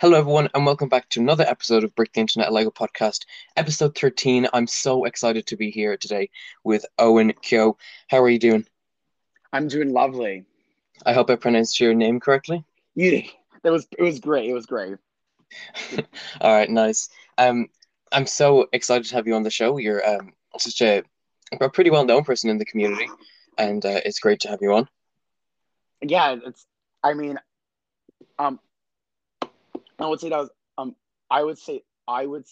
Hello, everyone, and welcome back to another episode of Brick the Internet Lego Podcast, episode 13. I'm so excited to be here today with Owen Kyo. How are you doing? I'm doing lovely. I hope I pronounced your name correctly. You, that was it was great. It was great. All right, nice. Um, I'm so excited to have you on the show. You're um such a, a pretty well known person in the community, and uh, it's great to have you on. Yeah, it's. I mean, um, I would say that was um I would say I would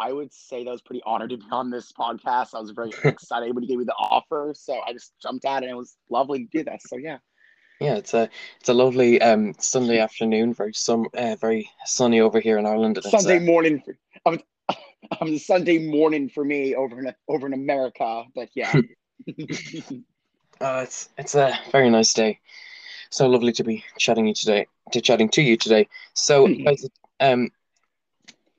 I would say that was pretty honored to be on this podcast. I was very excited when you gave me the offer, so I just jumped at it. and It was lovely to do that. So yeah. Yeah, it's a it's a lovely um Sunday afternoon, very sun uh, very sunny over here in Ireland. And Sunday uh, morning, for, I'm, I'm Sunday morning for me over in over in America, but yeah. uh, it's it's a very nice day so lovely to be chatting you today, to chatting to you today. So, um,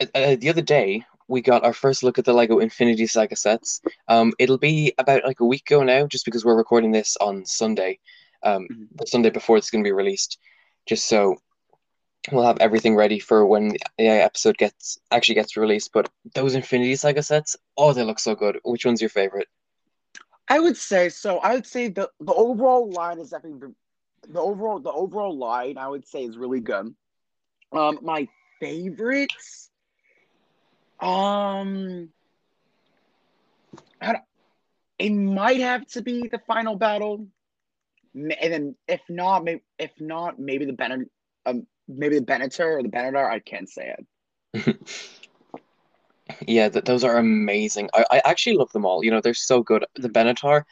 uh, the other day we got our first look at the Lego Infinity Saga sets. Um, it'll be about like a week ago now, just because we're recording this on Sunday, um, mm-hmm. the Sunday before it's going to be released, just so we'll have everything ready for when the episode gets actually gets released. But those Infinity Saga sets, oh, they look so good. Which one's your favorite? I would say so. I would say the the overall line is definitely the overall the overall line I would say is really good. Um, my favorites, um, it might have to be the final battle, and then if not, maybe if not, maybe the Bennett, um, maybe the Benatar or the Benatar. I can't say it. yeah, th- those are amazing. I, I actually love them all. You know, they're so good. The Benatar,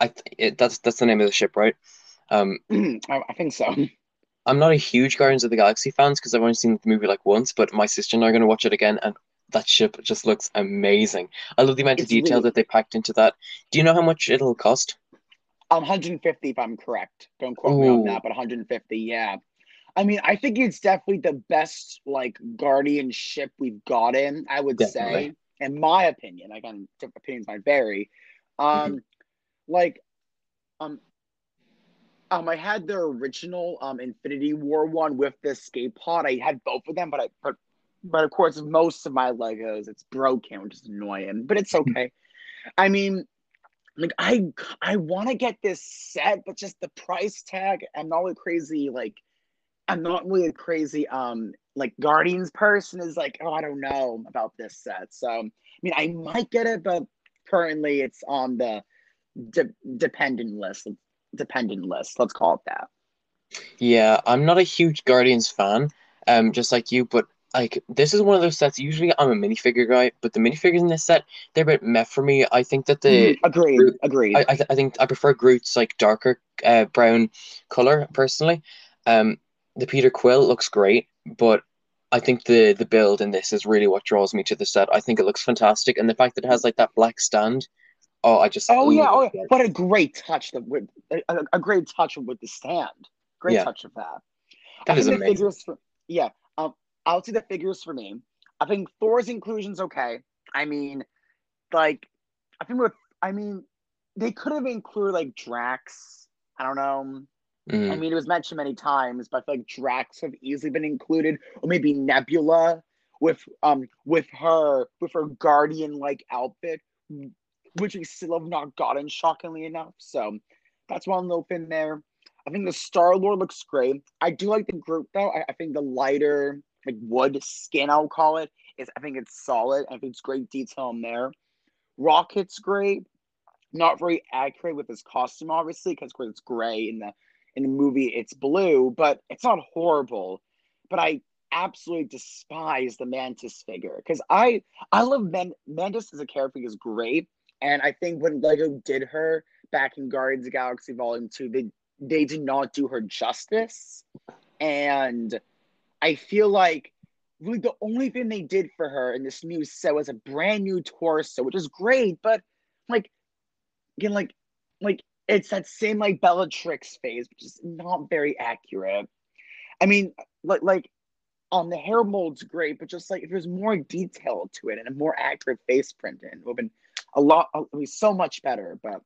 I it, that's that's the name of the ship, right? Um, I, I think so. I'm not a huge Guardians of the Galaxy fans because I've only seen the movie like once, but my sister and I are going to watch it again, and that ship just looks amazing. I love the amount it's of detail really... that they packed into that. Do you know how much it'll cost? Um, 150 if I'm correct. Don't quote Ooh. me on that, but 150, yeah. I mean, I think it's definitely the best like Guardian ship we've gotten. I would definitely. say, in my opinion. Again, opinions might vary. Um, mm-hmm. like, um, um, I had the original um Infinity War one with the escape pod. I had both of them, but I but but of course most of my Legos it's broken, which is annoying. But it's hmm. okay. I mean, like I I want to get this set, but just the price tag. I'm not really crazy. Like I'm not really a crazy um like Guardians person. Is like oh I don't know about this set. So I mean I might get it, but currently it's on the de- dependent list dependent list. Let's call it that. Yeah, I'm not a huge Guardians fan, um, just like you, but like this is one of those sets. Usually, I'm a minifigure guy, but the minifigures in this set they're a bit meh for me. I think that the mm, agreed, Groot, agreed. I I, th- I, think I prefer Groot's like darker uh, brown color personally. Um, the Peter Quill looks great, but I think the the build in this is really what draws me to the set. I think it looks fantastic, and the fact that it has like that black stand Oh, I just. Oh yeah, oh yeah. What a great touch! That with a, a, great touch with the stand. Great yeah. touch of that. That I is amazing. For, yeah, um, I'll see the figures for me. I think Thor's inclusion's okay. I mean, like, I think with, I mean, they could have included like Drax. I don't know. Mm. I mean, it was mentioned many times, but I feel like Drax have easily been included, or maybe Nebula with um with her with her guardian like outfit which we still have not gotten, shockingly enough. So that's one little thing there. I think the Star Lord looks great. I do like the Groot though. I, I, think the lighter like wood skin, I'll call it, is I think it's solid. I think it's great detail in there. Rocket's great. Not very accurate with his costume, obviously, because of course it's gray in the in the movie. It's blue, but it's not horrible. But I absolutely despise the Mantis figure because I I love Man- Mantis as a character is great, and I think when Lego did her back in Guardians of Galaxy Volume 2, they they did not do her justice. And I feel like really the only thing they did for her in this new set was a brand new torso, which is great, but like again, like like it's that same like Bellatrix phase, which is not very accurate. I mean, like like on the hair mold's great, but just like if there's more detail to it and a more accurate face print, it would have been a lot. I mean, so much better. But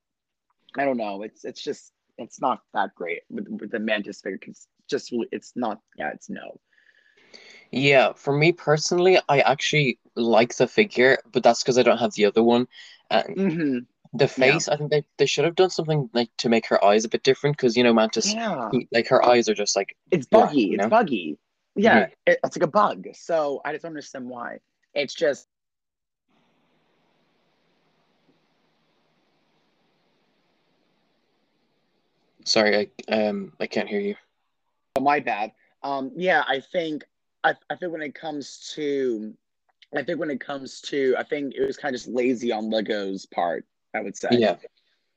I don't know. It's it's just it's not that great with, with the Mantis figure because just it's not. Yeah, it's no. Yeah, for me personally, I actually like the figure, but that's because I don't have the other one. And hmm the Yeah. face, I think they, they should have done something like to make her eyes a bit different because you know Mantis, Yeah. like her eyes are just like It's black, buggy. you It's know? buggy. Yeah, it, it's like a bug. So I just don't understand why. It's just Sorry, I um I can't hear you. oh, my bad. Um, yeah, I think I, I think when it comes to I think when it comes to I think it was kind of just lazy on Lego's part, I would say. Yeah.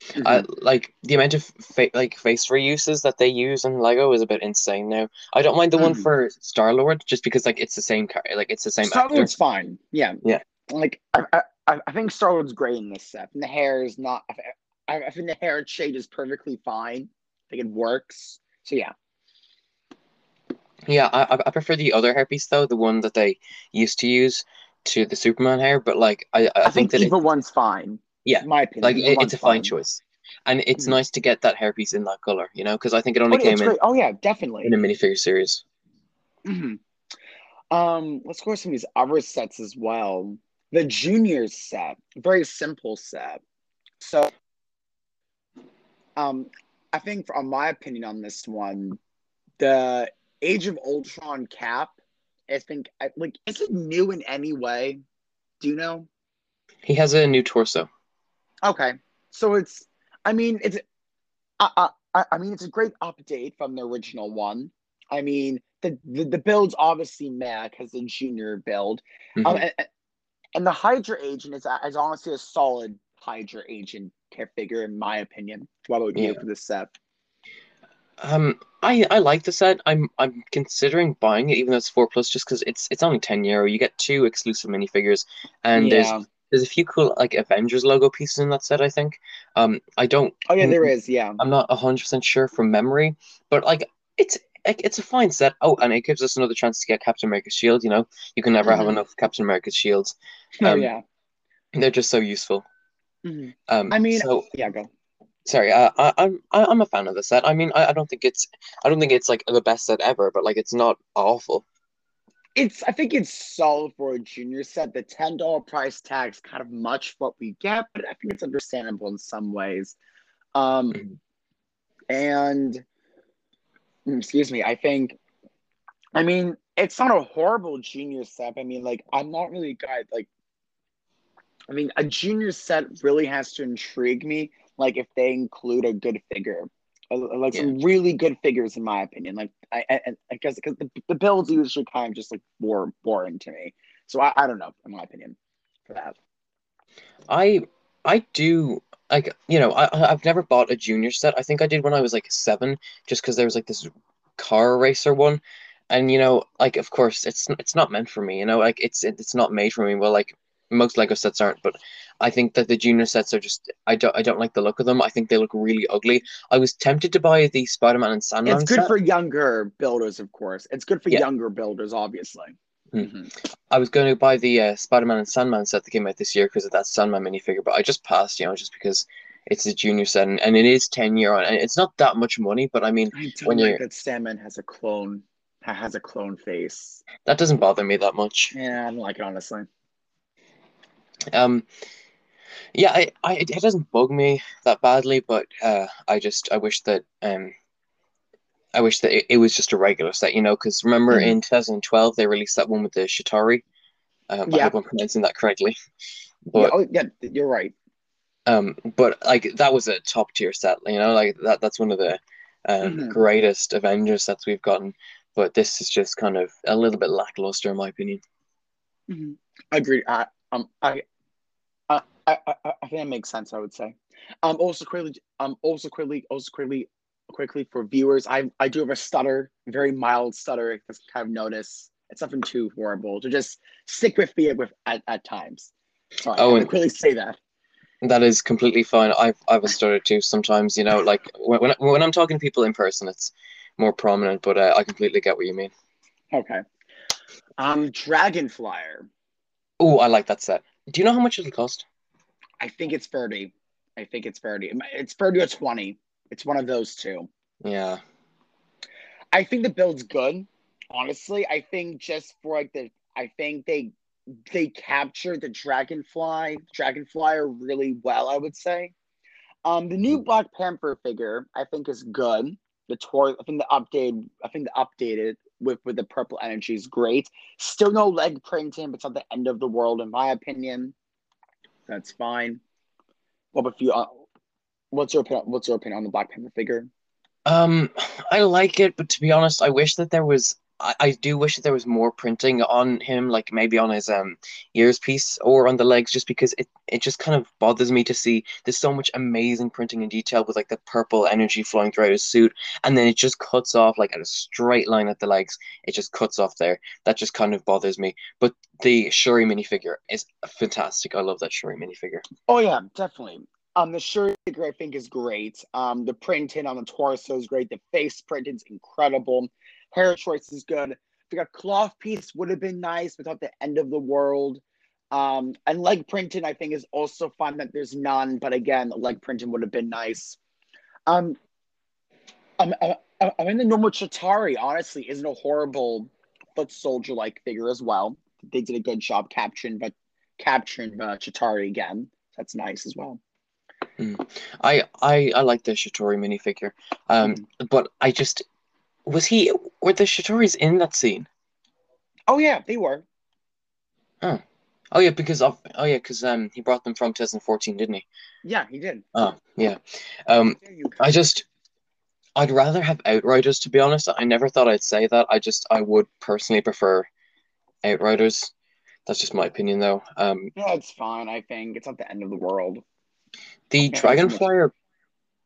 Mhm. I like the amount of fa like face reuses that they use in Lego is a bit insane now. I don't mind the one Mhm. for Star-Lord just because like it's the same car, like it's the same Star. Lord's fine. Yeah. Yeah. Like I, I, I I think Star Lord's great in this set. And the hair is not. I, I think the hair shade is perfectly fine. I think it works. So yeah. Yeah, I I- prefer the other hairpiece though, the one that they used to use to the Superman hair, but like I I, I, think think, that it, one's fine. Yeah, In my opinion. like it, it's a fine fine. choice. And it's Mhm. nice to get that hairpiece in that color, you know, because I think it Oh, only yeah, came in great. Oh yeah, definitely. in a minifigure series. Mhm. Um, let's go some of these other sets as well. The juniors set, very simple set. So, um, I think, on my opinion on this one, the Age of Ultron cap, I think, like, is it new in any way? Do you know? He has a new torso. Okay, so it's, I mean, it's, I, I, I mean, it's a great update from the original one. I mean, the the, the build's obviously Mac has the junior build. Mhm. Um, and, and the Hydra agent is, is honestly a solid Hydra agent care figure, in my opinion. What about you for this set? Um, I I like the set. I'm I'm considering buying it, even though it's four plus, just because it's it's only ten euro. You get two exclusive minifigures, and there's yeah. there's a few cool like Avengers logo pieces in that set. I think. Um, I don't. Oh yeah, there is. Yeah. I'm not hundred percent sure from memory, but like it's it's a fine set. Oh, and it gives us another chance to get Captain America's shield. You know, you can never have Mhm. enough Captain America's shields. Oh Um, yeah. They're just so useful. Mhm. Um, I mean, so yeah. Go. sorry, uh, I, I'm I'm a fan of the set. I mean, I, I don't think it's I don't think it's like the best set ever, but like it's not awful. It's. I think it's solid for a junior set. The ten dollar price tag's kind of much what we get, but I think it's understandable in some ways. Um, Mhm. and excuse me, I think. I mean, it's not a horrible junior set. I mean, like, I'm not really a guy like. I mean, a junior set really has to intrigue me. Like, if they include a good figure, Uh, like some really good figures, in my opinion. Like, I, I, I guess because the, the builds usually kind of just like more boring to me. So I, I don't know, in my opinion, for that. I I do like you know I I- I've never bought a junior set. I think I did when I was like seven, just because there was like this car racer one, and you know like of course it's it's not meant for me. You know like it's it's not made for me. Well like most Lego sets aren't, but I think that the junior sets are just I don't I don't like the look of them. I think they look really ugly. I was tempted to buy the Spider-Man and Sandman It's good set. for younger builders, of course. It's good for Yeah. younger builders, obviously. Hmm. Mhm. I was going to buy the uh, Spider-Man and Sandman set that came out this year because of that Sandman minifigure, but I just passed, you know, just because it's a junior set and, and it is 10 euro and it's not that much money, but I mean, I When like you're- that Sandman has a clone, has a clone face. that doesn't bother me that much. Yeah, I don't like it honestly. Um, yeah, I, I it doesn't bug me that badly, but uh, I just I wish that um, I wish that it, it was just a regular set, you know, because remember Mhm. in 2012 they released that one with the Chitauri. Um, I Yeah. hope I'm pronouncing that correctly, yeah, but oh, yeah, you're right. um, but like that was a top tier set, you know, like that that's one of the um Mhm. greatest Avengers sets we've gotten. But this is just kind of a little bit lackluster, in my opinion. Mhm. Agreed. I um I. I, I, I I think that makes sense. I would say. Um. Also quickly. Um. Also quickly. Also quickly. Quickly for viewers, I I do have a stutter, very mild stutter. If you kind of notice, it's nothing too horrible. To just stick with me with at, at times. Sorry, Oh, I would and- quickly say that. That is completely fine. I've I've a stutter too sometimes, you know, like when when, when I'm talking to people in person, it's more prominent. But uh, I completely get what you mean. Okay. Um, Dragonflyer. Oh, I like that set. Do you know how much it'll cost? I think it's 30. I think it's 30. It's 30 or 20. It's one of those two. Yeah, I think the build's good. honestly, I think just for like the, I think they they captured the dragonfly dragonflyer really well. I would say. Um, the new Black Panther figure I think is good. The tour, I think the update, I think the updated with with the purple energy is great. Still no leg printing, but it's not the end of the world in my opinion. That's fine. What about you? Uh, what's your opinion? What's your opinion on the Black Panther figure? Um, I like it, but to be honest, I wish that there was I, I do wish that there was more printing on him, like maybe on his um ears piece or on the legs, just because it, it just kind of bothers me to see there's so much amazing printing and detail with like the purple energy flowing throughout his suit, and then it just cuts off like at a straight line at the legs. It just cuts off there. That just kind of bothers me. But the Shuri minifigure is fantastic. I love that Shuri minifigure. Oh yeah, definitely. Um, the Shuri figure I think is great. Um, the printing on the torso is great. The face printing is incredible hair choice is good. You got cloth piece would have been nice without the end of the world. Um, and leg printing, I think, is also fun that there's none. But again, leg printing would have been nice. Um, um, I, uh, I mean, the normal Chitauri, honestly, isn't a horrible foot soldier like figure as well. They did a good job capturing, but capturing uh, Chitauri again. That's nice as well. Mm. I I I like the Chitauri minifigure, um, mm. but I just was he were the Chitauris in that scene? Oh yeah, they were. Oh, oh yeah, because of oh yeah, because um he brought them from 2014, didn't he? Yeah, he did. Oh yeah, um, I just I'd rather have Outriders to be honest. I never thought I'd say that. I just I would personally prefer Outriders. That's just my opinion though. Um, yeah, it's fine. I think it's not the end of the world. The Dragonflyer.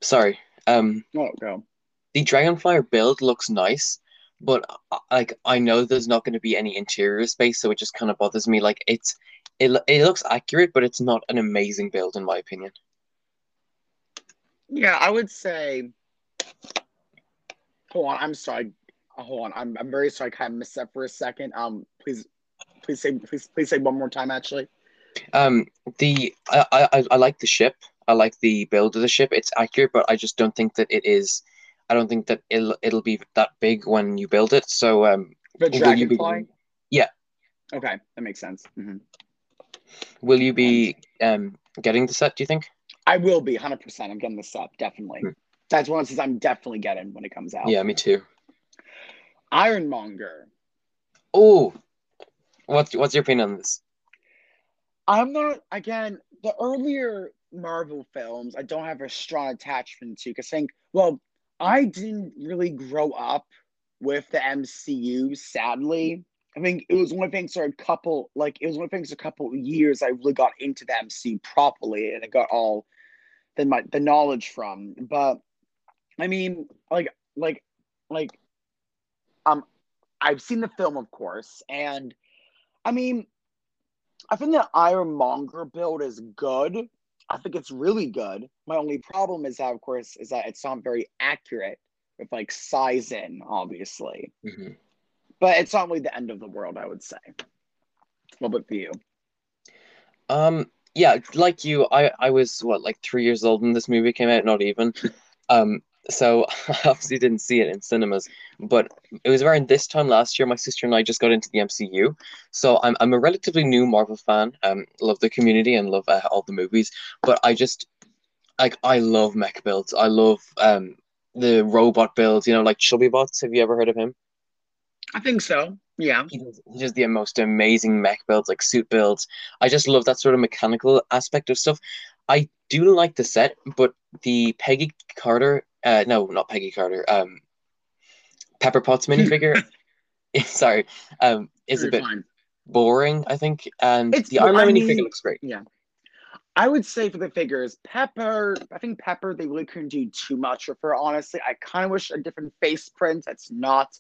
Sorry. Um. Oh, go the Dragonflyer build looks nice, but uh, like I know there's not going to be any interior space, so it just kind of bothers me. Like it's it it looks accurate, but it's not an amazing build in my opinion. Yeah, I would say. Hold on, I'm sorry. Hold on, I'm I'm very sorry. I kind of missed that for a second. Um, please, please say please please say one more time. Actually. Um, the I I I like the ship. I like the build of the ship. It's accurate, but I just don't think that it is I don't think that it'll it'll be that big when you build it. So um, the dragonfly. Be, yeah. Okay, that makes sense. Mm-hmm. Will you be um getting the set? Do you think? I will be 100. percent I'm getting the set definitely. Hmm. That's one of the I'm definitely getting when it comes out. Yeah, me too. Ironmonger. Oh, what's what's your opinion on this? I'm not again the earlier Marvel films. I don't have a strong attachment to because I think well I didn't really grow up with the MCU, sadly. I think it was one of the things for a couple, like it was one of the things a couple years I really got into the MCU properly, and I got all the my the knowledge from. But I mean, like, like, like, um, I've seen the film, of course, and I mean, I think the Ironmonger build is good. I think it's really good. My only problem is that, of course, is that it's not very accurate with like size in, obviously. Mm-hmm. But it's not really the end of the world, I would say. What about for you? Um, yeah, like you, I I was what like three years old when this movie came out, not even. um, so I obviously didn't see it in cinemas, but it was around this time last year. My sister and I just got into the MCU, so I'm I'm a relatively new Marvel fan. Um, love the community and love uh, all the movies, but I just like I love mech builds. I love um the robot builds. You know, like Chubby Bots. Have you ever heard of him? I think so. Yeah. He does, he does the most amazing mech builds, like suit builds. I just love that sort of mechanical aspect of stuff. I do like the set, but the Peggy Carter uh, no, not Peggy Carter. Um, Pepper Potts minifigure. sorry, um, is You're a bit fine. boring. I think, and it's, the Iron Man minifigure looks great. Yeah, I would say for the figures, Pepper. I think Pepper they really couldn't do too much for her. Honestly, I kind of wish a different face print. That's not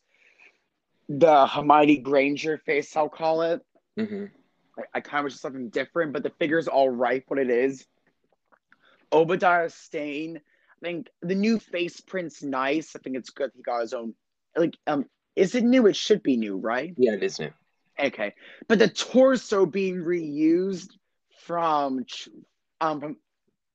the Hermione Granger face. I'll call it. Mm-hmm. I, I kind of wish something different, but the figure's all right. What it is. Obadiah Stane I think the new face print's nice. I think it's good. He got his own. Like, um, is it new? It should be new, right? Yeah, it is new. Okay, but the torso being reused from, um, from,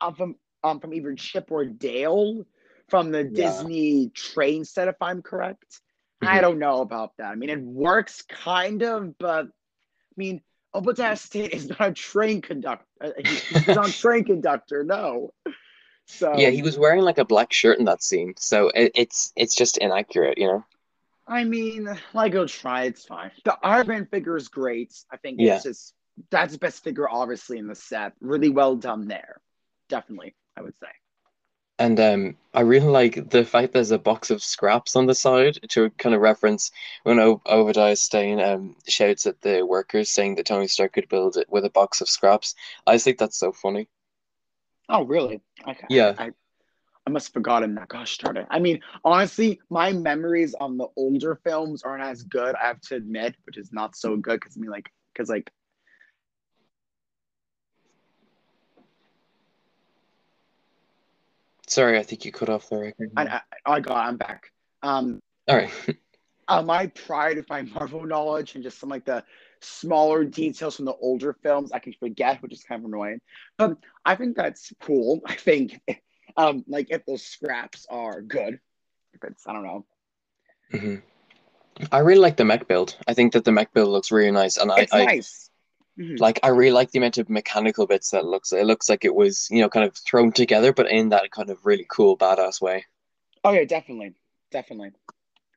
um, from, um, from either Chip or Dale from the yeah. Disney train set, if I'm correct. I Mhm. don't know about that. I mean, it works kind of, but I mean, Obadiah Stane is not a train conductor. He's not a train conductor, no. So Yeah, he was wearing like a black shirt in that scene, so it, it's it's just inaccurate, you know. I mean, like go try, it's fine. The Iron Man figure is great. I think Yeah. it's just that's the best figure, obviously, in the set. Really well done there. Definitely, I would say. And um, I really like the fact there's a box of scraps on the side to kind of reference when o Obadiah Stane um, shouts at the workers saying that Tony Stark could build it with a box of scraps. I just think that's so funny. Oh, really? Okay. Yeah. I, I must have forgotten that. Gosh darn it. I mean, honestly, my memories on the older films aren't as good, I have to admit, which is not so good because I mean, like, because like, Sorry, I think you cut off the record. I, I, I got, I'm back. Um, All right. uh, my pride of my Marvel knowledge and just some like the smaller details from the older films I can forget, which is kind of annoying. But I think that's cool. I think, um, like if those scraps are good, if it's I don't know, hmm I really like the mech build. I think that the mech build looks really nice, and I, it's I nice. Mhm. like I really like the amount of mechanical bits that it looks. It looks like it was, you know, kind of thrown together, but in that kind of really cool, badass way. Oh yeah, definitely, definitely.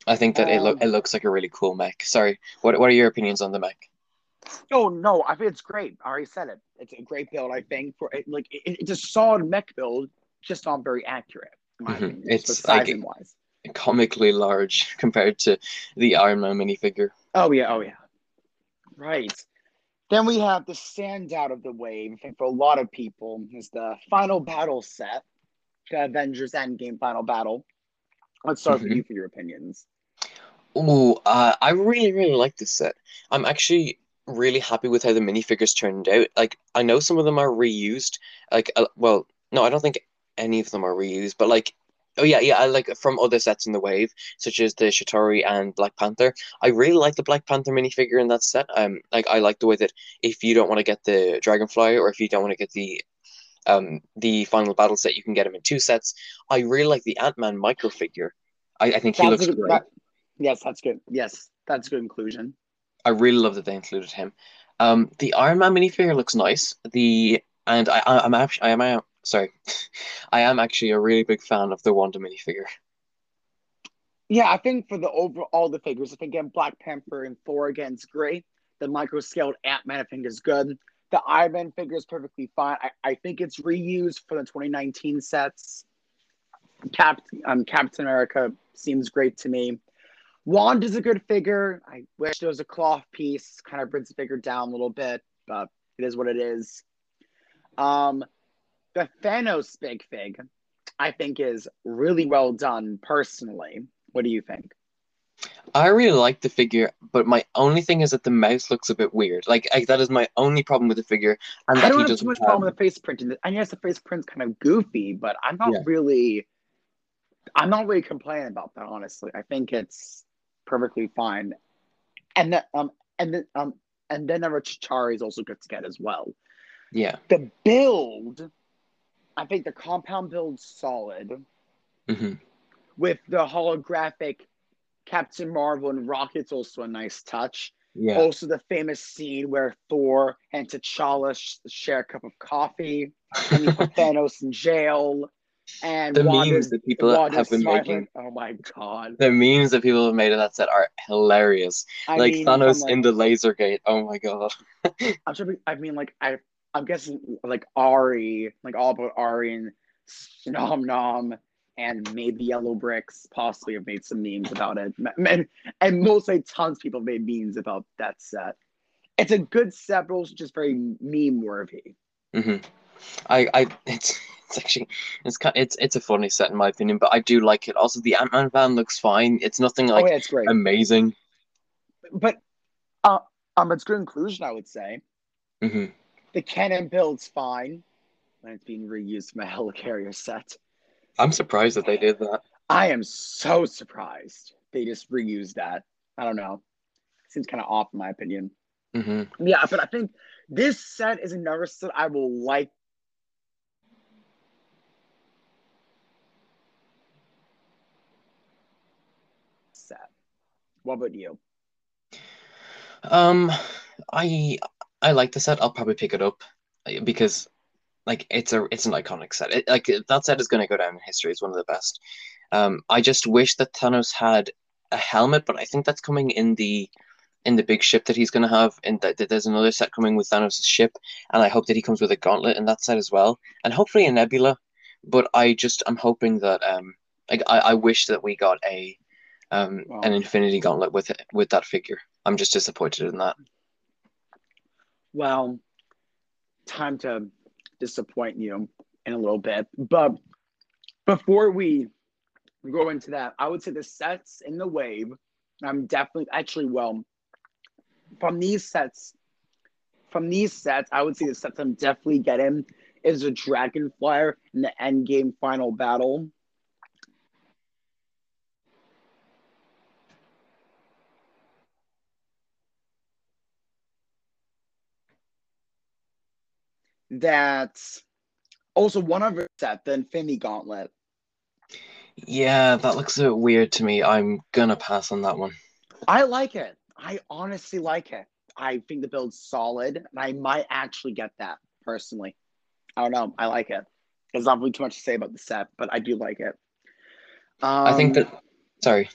I think that it look Um, it looks like a really cool mech. Sorry, what what are your opinions on the mech? Oh no, I think it's great. I already said it. It's a great build. I think for it, like it, it's a solid mech build, just not very accurate. Mhm. opinion, It's like- wise. Comically large compared to the Iron Man minifigure. Oh yeah, oh yeah. Right. Then we have the standout of the wave. I think for a lot of people is the final battle set, the Avengers Endgame final battle. Let's start with Mhm. you for your opinions. Oh, uh, I really, really like this set. I'm actually really happy with how the minifigures turned out. Like, I know some of them are reused. Like, uh, well, no, I don't think any of them are reused, but like, oh yeah, yeah, I like from other sets in the wave, such as the Chitauri and Black Panther. I really like the Black Panther minifigure in that set. Um, like, I like the way that if you don't want to get the Dragonfly or if you don't want to get the um the final battle set, you can get them in two sets. I really like the Ant-Man micro figure. I, I think he looks good- great. that- yes, that's good. Yes, that's good inclusion. I really love that they included him. Um, the Iron Man minifigure looks nice. The and I, I I'm actually I am uh, sorry, I am actually a really big fan of the Wanda minifigure. Yeah, I think for the overall the figures, I think again Black Panther and Thor again is great. The micro scaled Ant Man I think is good. The Iron Man figure is perfectly fine. I, I think it's reused for the 2019 sets. Cap um Captain America seems great to me. Wanda's a good figure. I wish there was a cloth piece, kind of brings the figure down a little bit, but it is what it is. Um, the Thanos big fig, I think, is really well done personally. What do you think? I really like the figure, but my only thing is that the mouse looks a bit weird. Like, I, that is my only problem with the figure, and I that don't have too much problem with the face print. I guess the face print's kind of goofy, but I'm not Yeah. really. I'm not really complaining about that, honestly. I think it's perfectly fine. And then, um, and then, um, and then Chitauri is also good to get as well. Yeah. The build, I think the compound build's solid hmm with the holographic Captain Marvel and Rocket's also a nice touch. Yeah. Also, the famous scene where Thor and T'Challa sh- share a cup of coffee, and you put Thanos in jail, and The memes that people have been smiling. making. Oh my god! The memes that people have made of that set are hilarious. I like mean, Thanos from, in the laser gate. Oh my god. I'm sure. I mean, like I, I'm guessing like Ari, like all about Ari and Nom Nom, and maybe Yellow Bricks possibly have made some memes about it, and and mostly tons of people made memes about that set. It's a good set, but also just very meme worthy. hmm I, I, it's, it's actually, it's kind, it's, it's a funny set in my opinion, but I do like it. Also, the Ant Man van looks fine. It's nothing oh like yeah, it's great. amazing. but uh, um, it's good inclusion, I would say. hmm The cannon build's fine when it's being reused from a helicarrier set. I'm surprised that they did that. I am so surprised they just reused that. I don't know. Seems kind of off in my opinion. hmm Yeah, but I think this set is another set I will like. Set. What about you? Um, I I like the set. I'll probably pick it up uh, because like it's a it's an iconic set. It, like that set is going to go down in history It's one of the best. Um, I just wish that Thanos had a helmet, but I think that's coming in the in the big ship that he's going to have. And that, there's another set coming with Thanos' ship, and I hope that he comes with a gauntlet in that set as well, and hopefully a nebula. But I just I'm hoping that um like I, I wish that we got a um Wow. an Infinity Gauntlet with it with that figure. I'm just disappointed in that. Well, time to disappoint you in a little bit. But before we go into that, I would say the sets in the wave, I'm definitely actually well from these sets from these sets, I would say the sets I'm definitely getting is a Dragon Flyer in the end game final battle. That's also one other set, the Infinity Gauntlet. Yeah, that looks a bit weird to me. I'm gonna pass on that one. I like it. I honestly like it. I think the build's solid, and I might actually get that personally. I don't know. I like it. There's not really too much to say about the set, but I do like it. Um, I think that. Sorry.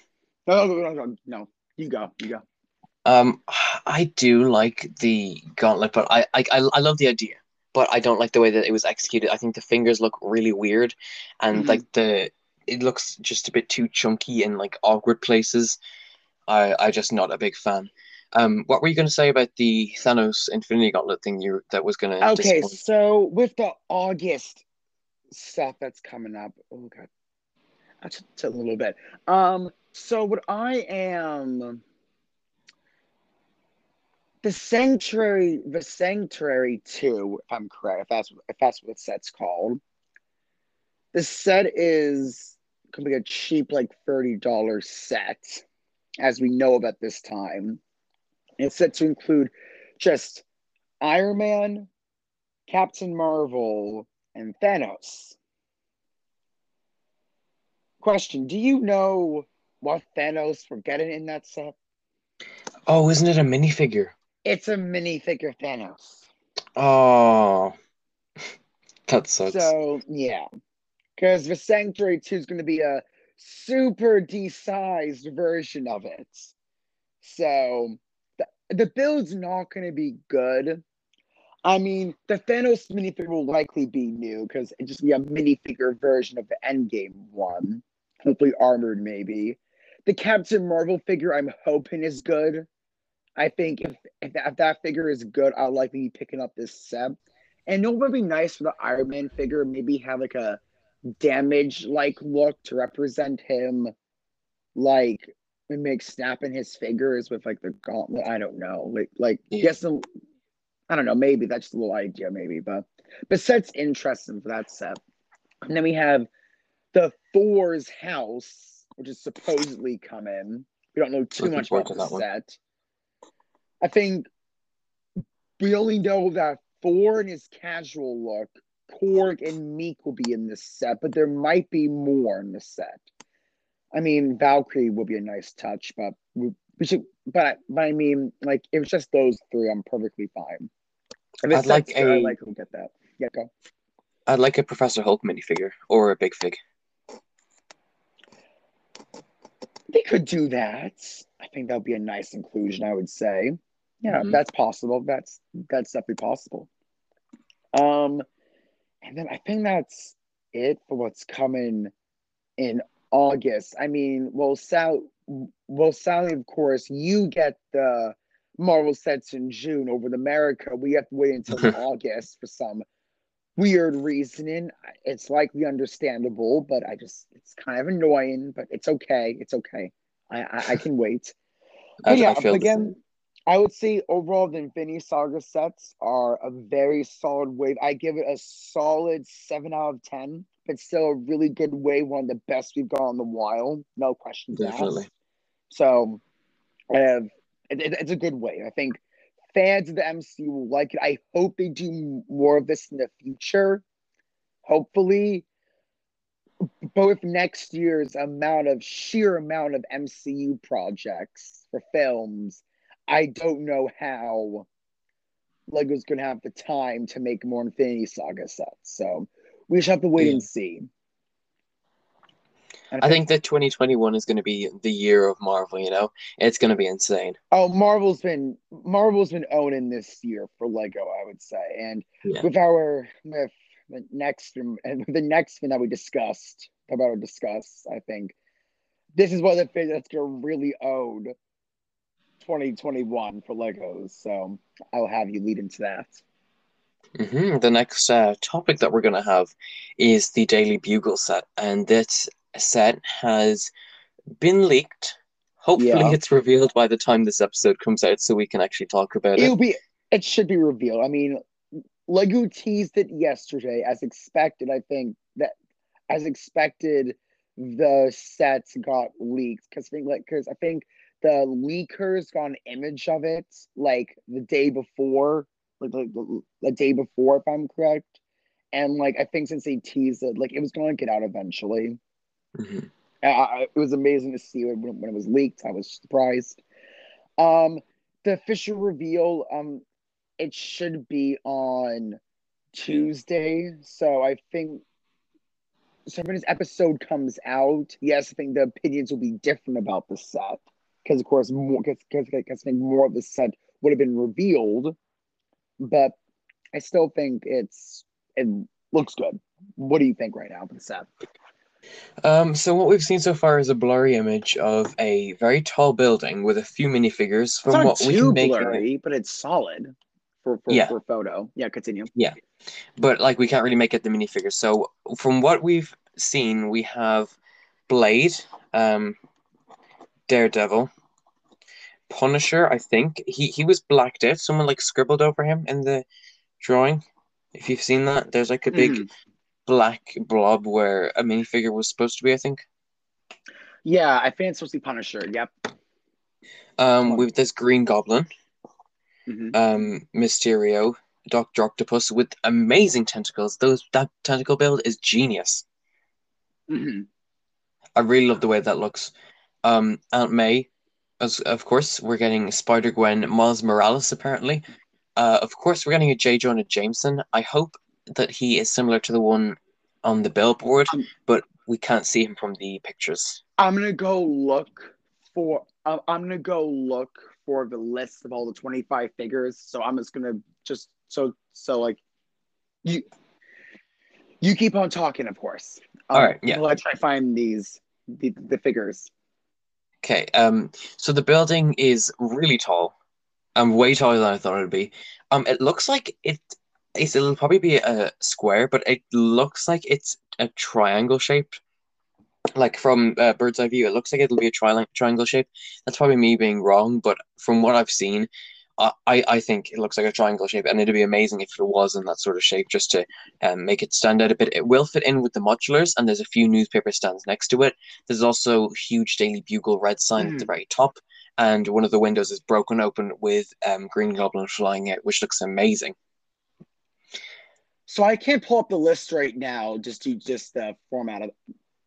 No, no, no, no, no. You go. You go. Um, I do like the gauntlet, but I, I I I love the idea, but I don't like the way that it was executed. I think the fingers look really weird, and Mhm. like the it looks just a bit too chunky in like awkward places. I I just not a big fan. Um, what were you going to say about the Thanos Infinity Gauntlet thing? You that was going to Okay, disappoint? so with the August stuff that's coming up, oh god, that's a little bit. Um, so what I am, the Sanctuary, the Sanctuary Two, if I'm correct, if that's if that's what set's called. The set is gonna be a cheap, like thirty dollars set, as we know about this time. It's set to include just Iron Man, Captain Marvel, and Thanos. Question Do you know what Thanos we're getting in that set? Oh, isn't it a minifigure? It's a minifigure Thanos. Oh, that sucks. So, yeah. Because the Sanctuary 2 is going to be a super de-sized version of it. So, the, the build's not going to be good. I mean, the Thanos minifigure will likely be new because it just be a minifigure version of the Endgame one. Hopefully armored, maybe. The Captain Marvel figure, I'm hoping is good. I think if, if, that, if that figure is good, I'll likely be picking up this set. And it would be nice for the Iron Man figure, maybe have like a damage like look to represent him, like and make snapping his fingers with like the gauntlet. I don't know, like like Yeah. yes, some- I don't know. Maybe that's just a little idea, maybe, but but set's interesting for that set. And then we have the Thor's house, which is supposedly coming. We don't know too Looking much about to the that one. I think we only know that Thor in his casual look, Korg and Miek will be in this set, but there might be more in this set. I mean, Valkyrie will be a nice touch, but we, we should. But, but I mean, like, if it's just those three, I'm perfectly fine. It's I'd like good, I a- like we'll get that. Yeah, go. I'd like a Professor Hulk minifigure or a big fig. They could do that. I think that would be a nice inclusion. I would say, yeah, Mhm. that's possible. That's that's definitely possible. Um, and then I think that's it for what's coming in August. I mean, well, Sal, well, Sally, of course, you get the Marvel sets in June over in America. We have to wait until August for some weird reasoning. It's likely understandable, but I just it's kind of annoying. But it's okay. It's okay. I I, I can wait. I, yeah, I the again, I would say overall the Infinity Saga sets are a very solid wave. I give it a solid seven out of ten. It's still a really good wave, one of the best we've got in the while, no questions Definitely. asked. So, I have it, it- it's a good wave. I think fans of the MCU will like it. I hope they do more of this in the future. Hopefully, but with next year's amount of sheer amount of MCU projects, for films, I don't know how Lego's going to have the time to make more Infinity Saga sets. So we just have to wait Yeah. and see. And I think that 2021 is going to be the year of Marvel. You know, it's going to be insane. Oh, Marvel's been Marvel's been owning this year for Lego, I would say, and Yeah. with our with the next and the next one that we discussed about to discuss, I think this is what the thing that's gonna really own 2021 for Legos. So I'll have you lead into that. hmm The next uh, topic that we're going to have is the Daily Bugle set, and this set has been leaked. Hopefully, Yeah. it's revealed by the time this episode comes out, so we can actually talk about it. It'll be it should be revealed. I mean, Lego teased it yesterday as expected. I think that as expected, the sets got leaked because I think like because I think the leakers got an image of it like the day before, like the, the, the day before, if I'm correct. And like I think since they teased it, like it was going to get out eventually. Mhm. I, I- it was amazing to see when, when it was leaked. I was surprised. Um, the official reveal, um, it should be on Tuesday. So I think so when this episode comes out, yes, I think the opinions will be different about the set because, of course, more because I think more of the set would have been revealed. But I still think it's it looks good. What do you think right now for the set? Um, so what we've seen so far is a blurry image of a very tall building with a few minifigures. It's From not what we can make, of it. blurry, but it's solid for for, Yeah. for photo. Yeah, continue. Yeah, but like we can't really make it the minifigures. So from what we've seen, we have Blade, um, Daredevil, Punisher. I think he he was blacked out. Someone like scribbled over him in the drawing. If you've seen that, there's like a big Mhm. black blob where a minifigure was supposed to be. I think. Yeah, I think it's supposed to be Punisher. Yep. Um, with this Green Goblin, Mhm. um, Mysterio, Doctor Octopus with amazing tentacles. Those that tentacle build is genius. Mhm. I really love the way that looks. Um, Aunt May, as of course, we're getting Spider Gwen, Miles Morales apparently. Uh, of course, we're getting a J. Jonah Jameson. I hope that he is similar to the one on the billboard, Um, but we can't see him from the pictures. I'm gonna go look for. Uh, I'm gonna go look for the list of all the 25 figures. So I'm just gonna just so so like you. You keep on talking, of course. Um, All right, yeah. Let's try find these the, the figures. Okay, um, so the building is really tall, um, way taller than I thought it would be. Um, it looks like it. It's, it'll probably be a square, but it looks like it's a triangle shaped. Like from uh, bird's eye view, it looks like it'll be a tri- triangle shape. That's probably me being wrong, but from what I've seen, I I think it looks like a triangle shape, and it'd be amazing if it was in that sort of shape, just to um, make it stand out a bit. It will fit in with the modulars, and there's a few newspaper stands next to it. There's also huge Daily Bugle red sign at the Mm. very top, and one of the windows is broken open with um, Green Goblin flying out, which looks amazing. So I can't pull up the list right now, just due just the format of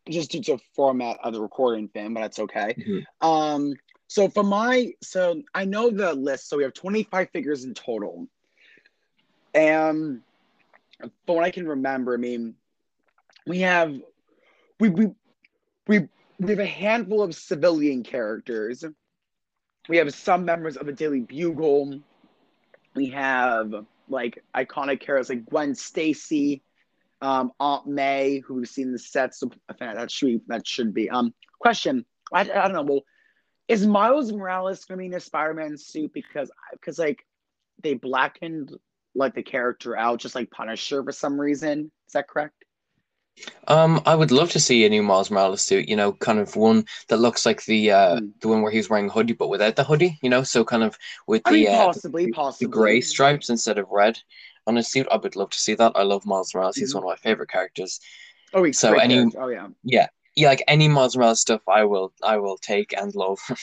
just due to format of the recording thing, but that's okay. Mhm. Um, so for my so I know the list. So we have 25 figures in total. And from what I can remember, I mean, we have we we we we have a handful of civilian characters. We have some members of the Daily Bugle. We have like iconic characters like Gwen Stacy, um, Aunt May, who we've seen the sets. Think that should be, that should be. Um, question. I, I don't know. Well, is Miles Morales going to be in a Spider-Man suit because because like they blackened like the character out just like Punisher for some reason? Is that correct? Um, I would love to see a new Miles Morales suit. You know, kind of one that looks like the uh, Mm. the one where he's wearing a hoodie, but without the hoodie. You know, so kind of with I the mean, uh, possibly, the possibly. gray stripes instead of red on his suit. I would love to see that. I love Miles Morales. He's Mhm. one of my favorite characters. Oh, he's So any- character. Oh yeah. Yeah, yeah, like any Morales stuff, I will, I will take and love.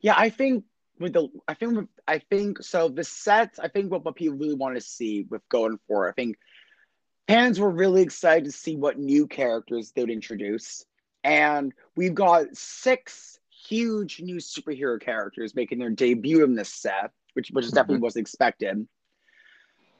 Yeah, I think with the I think I think so the sets I think what, what people really want to see with going for I think fans were really excited to see what new characters they would introduce and we've got six huge new superhero characters making their debut in this set, which which definitely Mhm. wasn't expected.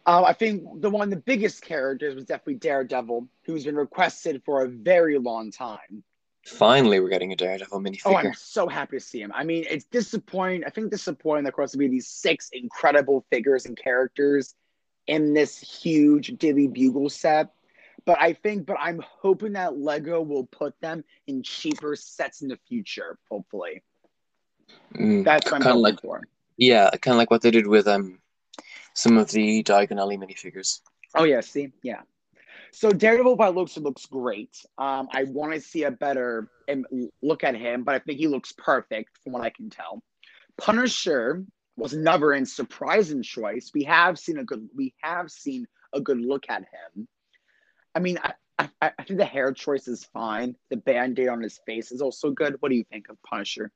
Uh, I think the one of the biggest characters was definitely Daredevil, who's been requested for a very long time. Finally, we're getting a Daredevil minifigure. Oh, I'm so happy to see him. I mean, it's disappointing. I think disappointing that, of course, to be these six incredible figures and characters in this huge Daily Bugle set. But I think, but I'm hoping that Lego will put them in cheaper sets in the future. Hopefully, Mm, that's what I'm hoping like- for. yeah, kind of like what they did with um some of the Diagon Alley minifigures. Oh yeah, see, yeah. So Daredevil by looks looks great. Um, I want to see a better um, look at him, but I think he looks perfect from what I can tell. Punisher was another and surprising choice. We have seen a good we have seen a good look at him. I mean, I, I, I think the hair choice is fine. The band-aid on his face is also good. What do you think of Punisher?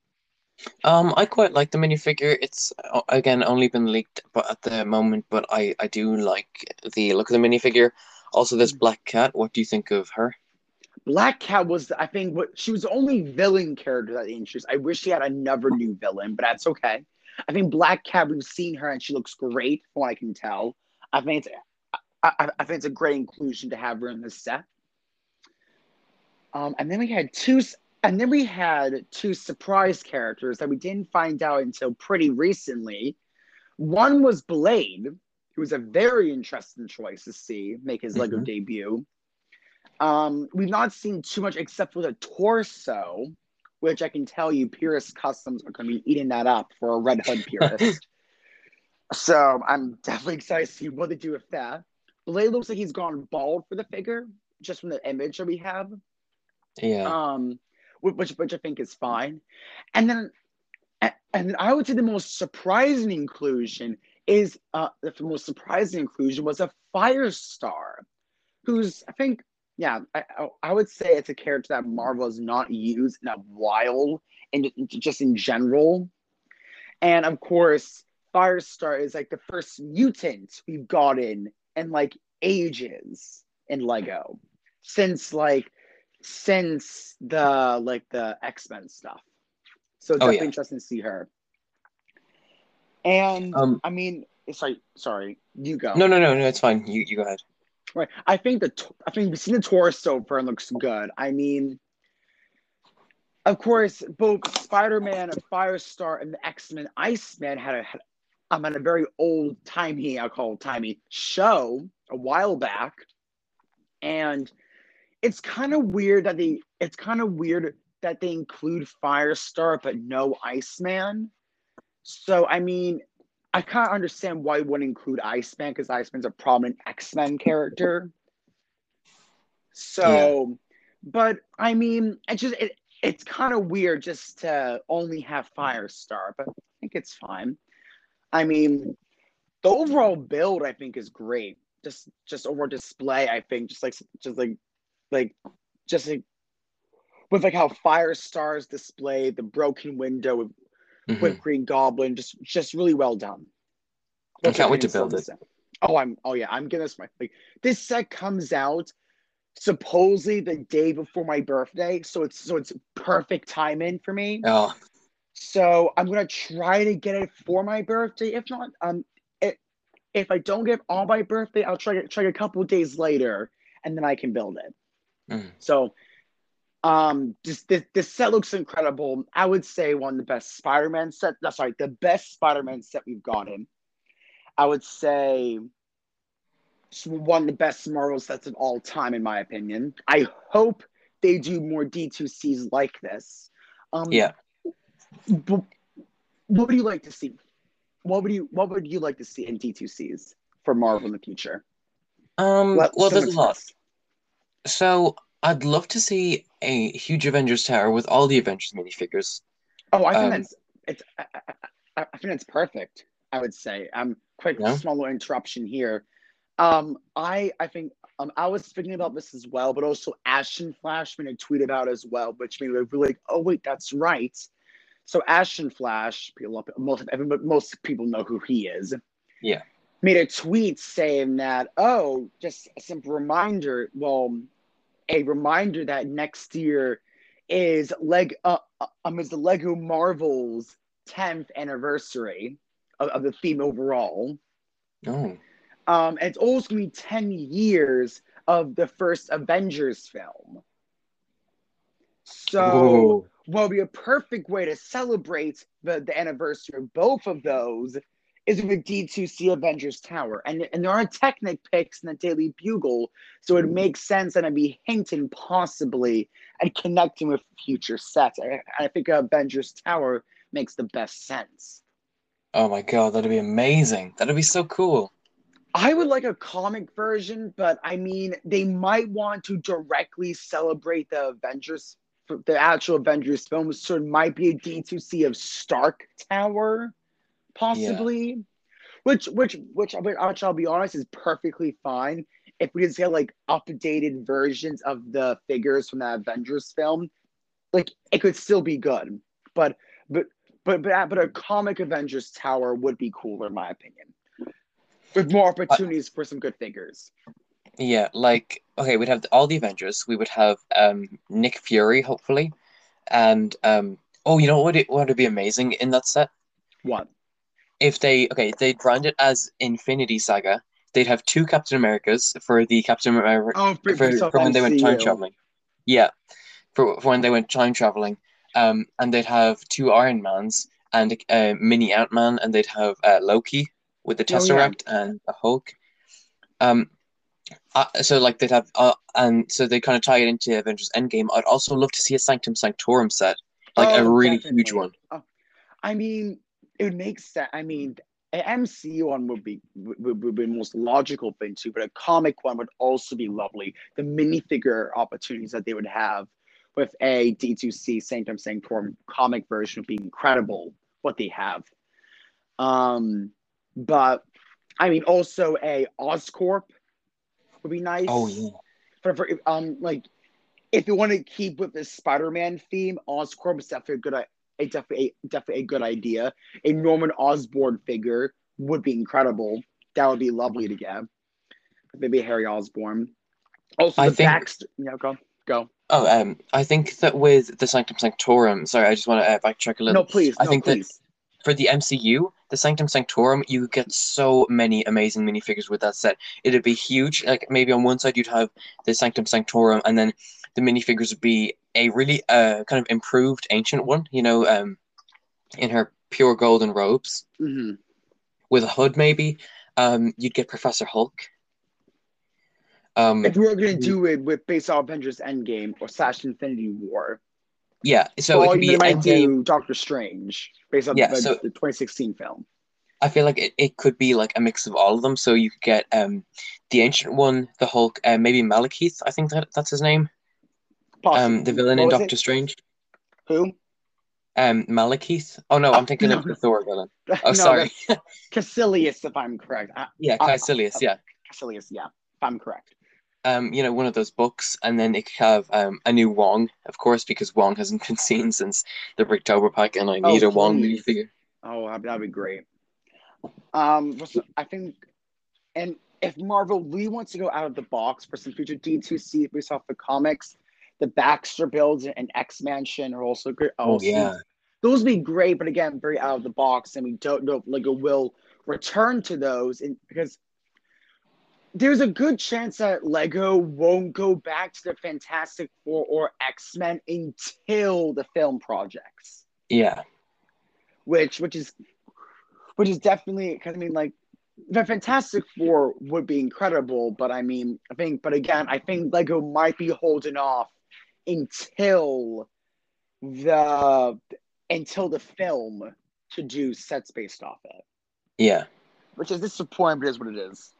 Um, I quite like the minifigure. It's uh, again only been leaked, but at the moment, but I I do like the look of the minifigure. Also, this Mm. Black Cat. What do you think of her? Black Cat was, I think, what she was the only villain character that they introduced. I wish she had another new villain, but that's okay. I think Black Cat, we've seen her and she looks great from what I can tell. I think it's, I, I think it's a great inclusion to have her in this set. Um, and then we had two, and then we had two surprise characters that we didn't find out until pretty recently. One was Blade, who was a very interesting choice to see make his Lego Mhm. debut. Um, we've not seen too much except for the torso, which I can tell you, Purist Customs are going to be eating that up for a Red Hood Purist. so I'm definitely excited to see what they do with that. Blade looks like he's gone bald for the figure, just from the image that we have Yeah. um, which which I think is fine. And then, and I would say the most surprising inclusion is uh, the most surprising inclusion was a Firestar, who's I think yeah I I- I would say it's a character that Marvel has not used in a while, and just in general. And of course, Firestar is like the first mutant we've gotten in like ages in Lego since like since the like the X-Men stuff. So it's Oh, definitely yeah. interesting to see her. And Um. I mean, it's like sorry, you go. No, no, no, no. It's fine. You you go ahead. Right. I think the I think we've seen the torso for it looks good. I mean, of course, both Spider-Man and Firestar and the X-Men Iceman had a had, um, had a very old timey, I'll call it timey show a while back, and it's kind of weird that they it's kind of weird that they include Firestar but no Iceman. So I mean, I kind of understand why you wouldn't include Iceman because Iceman's a prominent X Men character. So, but I mean, it's just it, it's kind of weird just to only have Firestar, but I think it's fine. I mean, the overall build I think is great. Just just overall display, I think just like just like like just like with like how Firestar's display the broken window with Mhm. with Green Goblin, just just really well done. I can't wait to build it set? Oh, I'm oh yeah, I'm gonna like this set comes out supposedly the day before my birthday, so it's so it's perfect timing for me. Oh, So I'm gonna try to get it for my birthday. If not, um, it, if I don't get it on my birthday, I'll try try a couple days later, and then I can build it. Mhm. So, um, this, this this set looks incredible. I would say one of the best Spider-Man set. That's sorry, the best Spider-Man set we've gotten. I would say one of the best Marvel sets of all time, in my opinion. I hope they do more D2Cs like this. Um, Yeah. but what would you like to see? What would you What would you like to see in D2Cs for Marvel in the future? um. Let- Well, there's a lot. So I'd love to see a huge Avengers tower with all the Avengers minifigures. Oh, I think Um, that's it's. I, I, I, think that's perfect. I would say. Um, quick Yeah. small little interruption here. Um, I I think um I was thinking about this as well, but also Ashton Flash made a tweet about as well, which made me really like, oh wait, that's right. So Ashton Flash, people most most people know who he is. Yeah. Made a tweet saying that oh, just a simple reminder. Well, a reminder that next year is leg uh, um is the Lego Marvels 10th anniversary of, of the theme overall. Oh. Um, and it's also gonna be 10 years of the first Avengers film. So Ooh. what would be a perfect way to celebrate the, the anniversary of both of those is with D2C Avengers Tower. And, and there are Technic picks in the Daily Bugle, so it makes sense and I'd be hinting possibly and connecting with future sets. I, I think Avengers Tower makes the best sense. Oh my god, that'd be amazing. That'd be so cool. I would like a comic version, but I mean, they might want to directly celebrate the Avengers, the actual Avengers film. So it might be a D2C of Stark Tower, possibly. Which, which, which, which, I'll be honest, is perfectly fine if we just get like updated versions of the figures from the Avengers film. Like it could still be good, but but but but but a comic Avengers Tower would be cooler, in my opinion with more opportunities uh, for some good figures. Yeah, like okay, we'd have all the Avengers. We would have um Nick Fury, hopefully, and um oh, you know what? It would be amazing in that set. What? If they okay, they'd brand it as Infinity Saga. They'd have two Captain Americas for the Captain America oh, for, for, for when they went time traveling. Yeah, for, for when they went time traveling. Um, and they'd have two Iron Mans and a uh, mini Ant Man, and they'd have uh, Loki with the Tesseract oh, yeah. and the Hulk. Um, uh, so like they'd have, uh, and so they kind of tie it into Avengers Endgame. I'd also love to see a Sanctum Sanctorum set, like oh, a really definitely. huge one. Oh, I mean, it would make sense. I mean, an MCU one would be would, would be the most logical thing too, but a comic one would also be lovely. The minifigure opportunities that they would have with a D2C Sanctum Sanctorum comic version would be incredible. What they have. Um, but I mean, also a Oscorp would be nice. Oh yeah. For, for um, like if you want to keep with the Spider-Man theme, Oscorp is definitely a good, a definitely, a, definitely a good idea. A Norman Osborn figure would be incredible. That would be lovely to get. Maybe Harry Osborn. Also, the I think, Baxter. Yeah, go go. Oh, um, I think that with the Sanctum Sanctorum. Sorry, I just want to uh, backtrack a little. No, please. I no, think please. that for the MCU, the Sanctum Sanctorum, you get so many amazing minifigures with that set. It'd be huge. Like maybe on one side you'd have the Sanctum Sanctorum, and then the minifigures would be a really uh kind of improved ancient one. You know, um, in her pure golden robes mm-hmm. with a hood, maybe. Um, you'd get Professor Hulk. Um, if we were gonna do it with based on Avengers Endgame or slash Infinity War, yeah, so it could be might do Doctor Strange based on yeah, the, so, the 2016 film. I feel like it, it could be like a mix of all of them. So you could get um the ancient one, the Hulk, uh, maybe Malekith. I think that that's his name. Um, the villain in Doctor it? Strange. Who? Um, Malekith. Oh no, I'm thinking no. of the Thor villain. Oh, no, sorry. Kaecilius, if I'm correct. yeah, Kaecilius. Uh, yeah. Kaecilius. Yeah, if I'm correct um, you know, one of those books, and then it could have um, a new Wong, of course, because Wong hasn't been seen since the Bricktober pack, and I need oh, a Wong minifigure. Oh, that'd be great. Um, I think, and if Marvel really wants to go out of the box for some future D2C based off the comics, the Baxter builds and X Mansion are also great. Oh, oh yeah. Those would be great, but again, very out of the box, and we don't know if Lego will return to those and because there's a good chance that Lego won't go back to the Fantastic Four or X Men until the film projects. Yeah, which which is which is definitely because I mean like the Fantastic Four would be incredible, but I mean I think but again I think Lego might be holding off until the until the film to do sets based off it. Yeah, which is disappointing, but it is what it is.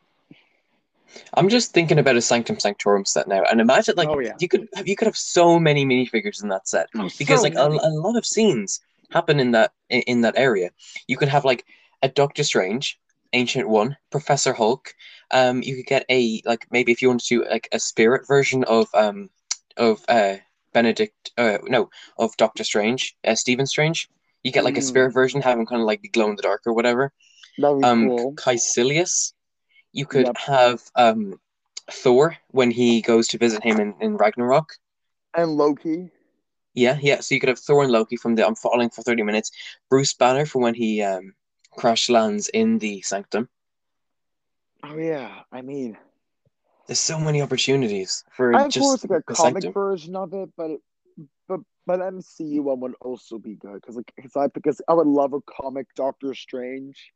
I'm just thinking about a Sanctum Sanctorum set now, and imagine like oh, yeah. you could have you could have so many minifigures in that set oh, because so like a, a, lot of scenes happen in that in, that area. You could have like a Doctor Strange, Ancient One, Professor Hulk. Um, you could get a like maybe if you want to do like a spirit version of um of uh Benedict uh no of Doctor Strange, uh, Stephen Strange. You get like mm. a spirit mm. version, having kind of like the glow in the dark or whatever. Be um, cool. Kaecilius you could yep. have um, Thor when he goes to visit him in, in Ragnarok. And Loki. Yeah, yeah. So you could have Thor and Loki from the I'm falling for 30 minutes. Bruce Banner for when he um crash lands in the sanctum. Oh yeah, I mean, There's so many opportunities for I just course like a the comic sanctum. version of it, but it, but but MCU one would also be good because like because I because I would love a comic Doctor Strange.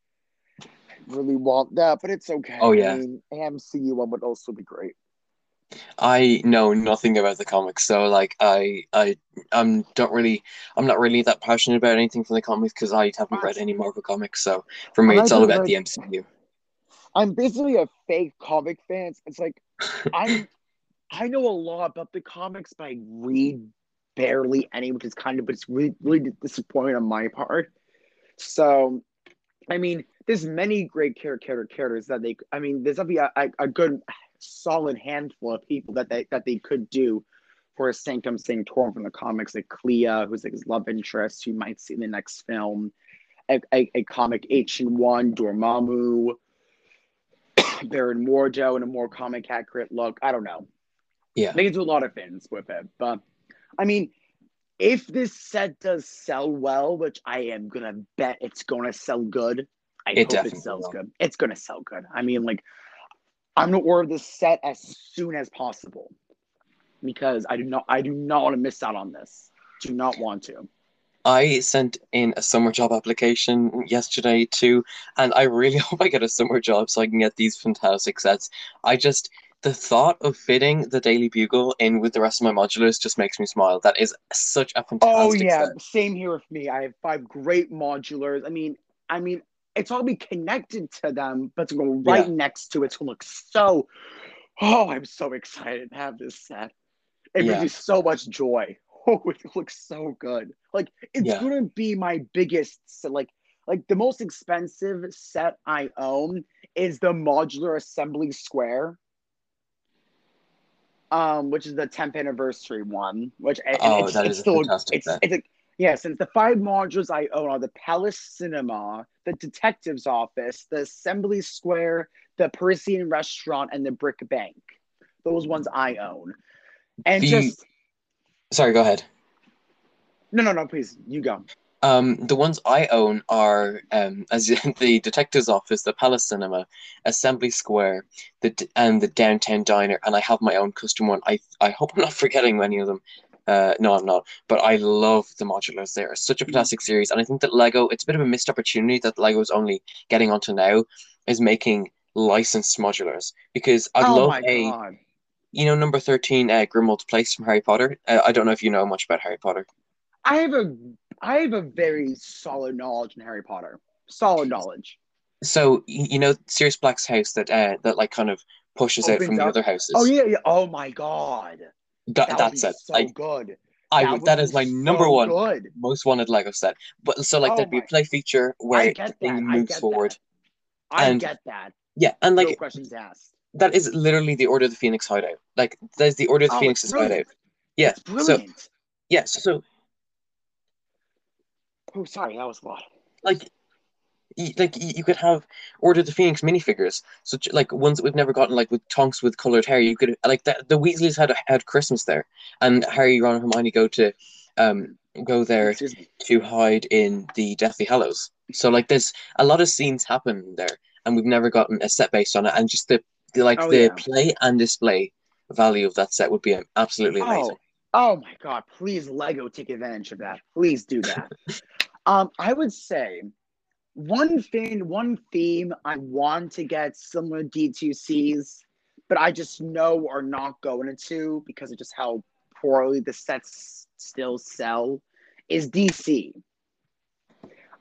Really want that, but it's okay. Oh, yeah. I mean, MCU one would also be great. I know nothing about the comics, so like I I I'm don't really I'm not really that passionate about anything from the comics because I haven't read any Marvel comics. So for me, And it's all about read- the MCU. I'm basically a fake comic fan. It's like I'm I know a lot about the comics, but I read barely any, which is kind of but it's really really disappointing on my part. So, I mean, there's many great character characters that they. I mean, there's definitely a, a, a good solid handful of people that they that they could do for a Sanctum Sanctorum torn from the comics, like Clea, who's like his love interest, who might see in the next film. A, a, a comic H and one Dormammu, Baron Mordo in a more comic accurate look. I don't know. Yeah. They can do a lot of things with it. But I mean, if this set does sell well, which I am gonna bet it's gonna sell good. I It hope it sells will. good. It's gonna sell good. I mean, like, I'm gonna order this set as soon as possible because I do not I do not want to miss out on this. Do not want to. I sent in a summer job application yesterday too, and I really hope I get a summer job so I can get these fantastic sets. I just the thought of fitting the Daily Bugle in with the rest of my modulars just makes me smile. That is such a oh, fantastic Oh yeah, set. same here with me. I have five great modulars. I mean, I mean, it's all be connected to them, but to go right next to it to look so. Oh, I'm so excited to have this set. It Yeah. brings me so much joy. Oh, it looks so good. Like it's Yeah. gonna be my biggest. So like, like the most expensive set I own is the modular assembly square. Um, which is the 10th anniversary one, which Oh, it's, that it's is still fantastic it's set. it's a yeah, since the five modules I own are the Palace Cinema, the Detective's Office, the Assembly Square, the Parisian Restaurant, and the Brick Bank. Those ones I own. And The- just Sorry, go ahead. no, no, no, please, you go. Um, the ones I own are um, as the Detective's Office, the Palace Cinema, Assembly Square, the and the Downtown Diner, and I have my own custom one. I I hope I'm not forgetting any of them. Uh, no, I'm not. But I love the modulars. They are such a fantastic series, and I think that Lego. It's a bit of a missed opportunity that Lego is only getting onto now, is making licensed modulars because I'd oh love my a god. You know number thirteen uh, Grimmauld Place from Harry Potter. Uh, I don't know if you know much about Harry Potter. I have a I have a very solid knowledge in Harry Potter. Solid knowledge. So you know Sirius Black's house that uh, that like kind of pushes out Opens from the other houses. Oh yeah, yeah. Oh my god. that, That that's it. so I, good. I That would, that be my so number one Good. most wanted Lego set. But so like Oh there'd be a play feature where the thing moves forward. I And, get that. Yeah, and no like questions asked. That is literally the Order of the Phoenix hideout. Like there's the Order of the Oh, Phoenix's hideout. Yeah. So yeah, so oh, sorry, that was a lot. like like you could have Order of the Phoenix minifigures, such like ones that we've never gotten, like with Tonks with colored hair. You could like that. The Weasleys had had Christmas there, and Harry, Ron, and Hermione go to um go there to hide in the Deathly Hallows. So like there's a lot of scenes happen there, and we've never gotten a set based on it. And just the, the like Oh, the yeah. play and display value of that set would be absolutely amazing. Oh, oh my god! Please, Lego, take advantage of that. Please do that. um, I would say one thing, one theme I want to get similar D2Cs, but I just know are not going to because of just how poorly the sets still sell is DC.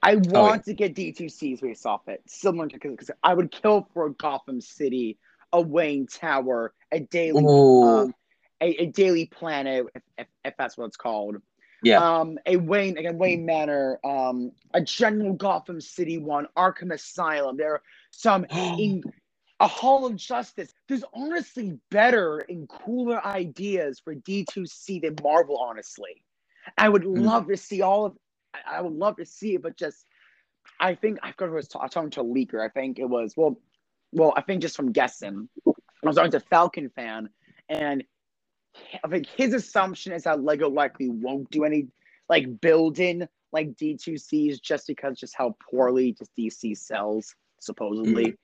I want to get D2Cs based off it, similar to because I would kill for a Gotham City, a Wayne Tower, a daily um, a, a daily planet, if, if, if that's what it's called. Yeah. Um, a Wayne again, Wayne Manor, um, a general Gotham City one, Arkham Asylum. There are some in a Hall of Justice. There's honestly better and cooler ideas for D2C than Marvel, honestly. I would Mm. love to see all of I, would love to see it, but just I think I've got I was ta- talking to a leaker. I think it was well well, I think just from guessing. I was talking to Falcon fan and I think his assumption is that Lego likely won't do any like building like D2Cs just because just how poorly just DC sells supposedly. Mm-hmm.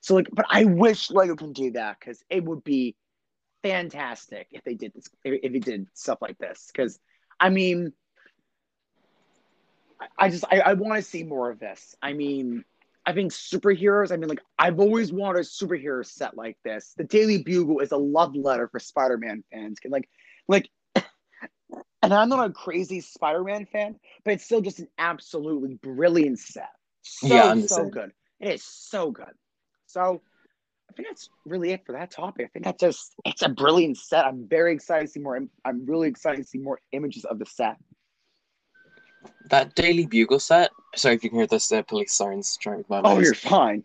So like, but I wish Lego can do that because it would be fantastic if they did this if it did stuff like this because I mean I just I, I want to see more of this. I mean, I think superheroes, I mean like I've always wanted a superhero set like this. The Daily Bugle is a love letter for Spider-Man fans. Like like and I'm not a crazy Spider-Man fan, but it's still just an absolutely brilliant set. So Yeah, so good. It is so good. So I think that's really it for that topic. I think that's just it's a brilliant set. I'm very excited to see more. I'm really excited to see more images of the set. That Daily Bugle set. Sorry if you can hear this uh, police sirens trying my Oh, noise. you're fine.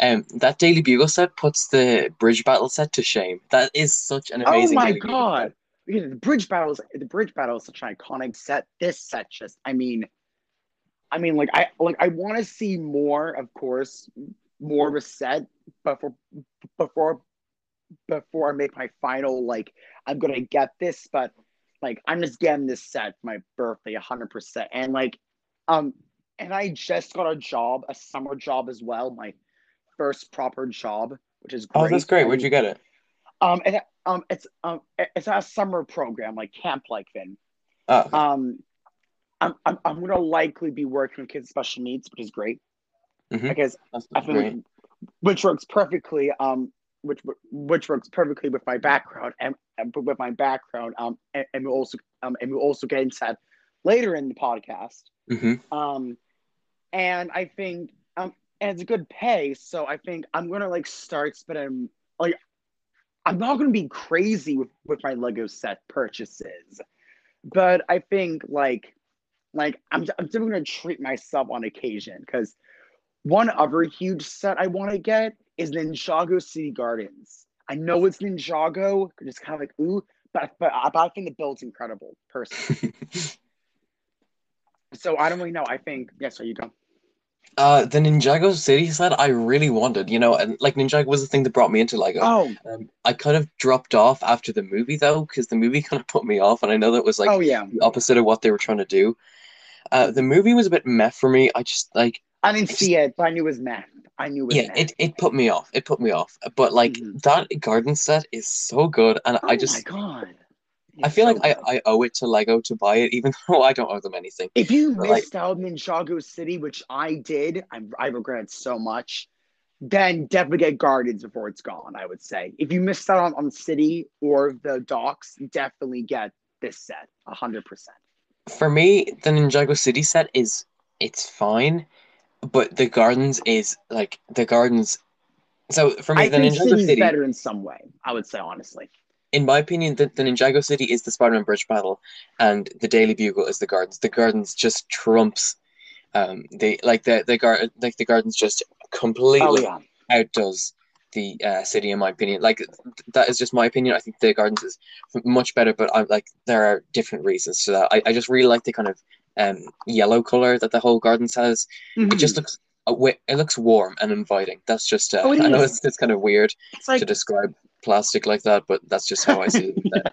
Um, that Daily Bugle set puts the Bridge Battle set to shame. That is such an amazing. Oh my Daily god. Yeah, the bridge battles the bridge battle is such an iconic set. This set just I mean I mean like I like I want to see more, of course, more of a set before before before I make my final like I'm gonna get this, but like I'm just getting this set for my birthday hundred percent. And like um and I just got a job, a summer job as well, my first proper job, which is great. Oh, that's great. Where'd you get it? um, and um, it's um, it's a summer program like camp like thing. Oh, Um, I'm I'm I'm gonna likely be working with kids with special needs, which is great Mhm. because that's I like, which works perfectly. Um, which which works perfectly with my background and, and with my background. Um, and, and we also um and we also get into that later in the podcast. hmm Um, and I think um, and it's a good pay, so I think I'm gonna like start spending like I'm not gonna be crazy with with my Lego set purchases, but I think like like I'm I'm still gonna treat myself on occasion because one other huge set I want to get is Ninjago City Gardens. I know it's Ninjago, it's kind of like ooh, but but, but I think the build's incredible, personally. so I don't really know. I think yes, there you go. Uh, the Ninjago City set I really wanted, you know, and like Ninjago was the thing that brought me into Lego. Oh, Um, I kind of dropped off after the movie though, because the movie kind of put me off, and I know that was like oh yeah. the opposite of what they were trying to do. Uh, the movie was a bit meh for me. I just like, I didn't see it, but I knew it was meh. I knew it was yeah, it, it put me off. It put me off. But like Mhm. that garden set is so good, and oh I just my god. I feel so like I, good. I owe it to Lego to buy it, even though I don't owe them anything. If you But, like- missed out on Ninjago City, which I did, I, I regret it so much. Then definitely get Gardens before it's gone. I would say if you missed out on, on City or the Docks, definitely get this set hundred percent. For me, the Ninjago City set is it's fine, but the gardens is like the gardens. So for me, I the Ninjago City, better in some way. I would say honestly. in my opinion, the, the Ninjago City is the Spider-Man Bridge battle, and the Daily Bugle is the gardens. The gardens just trumps, um, the like the the gar like the gardens just completely Oh yeah. outdoes the uh, city in my opinion. Like that is just my opinion. I think the gardens is much better, but I like there are different reasons to that. I, I just really like the kind of um yellow color that the whole gardens has. It Mhm. just looks uh, it looks warm and inviting. That's just uh, Oh, I know it's, it's kind of weird like to describe plastic like that, but that's just how I see it.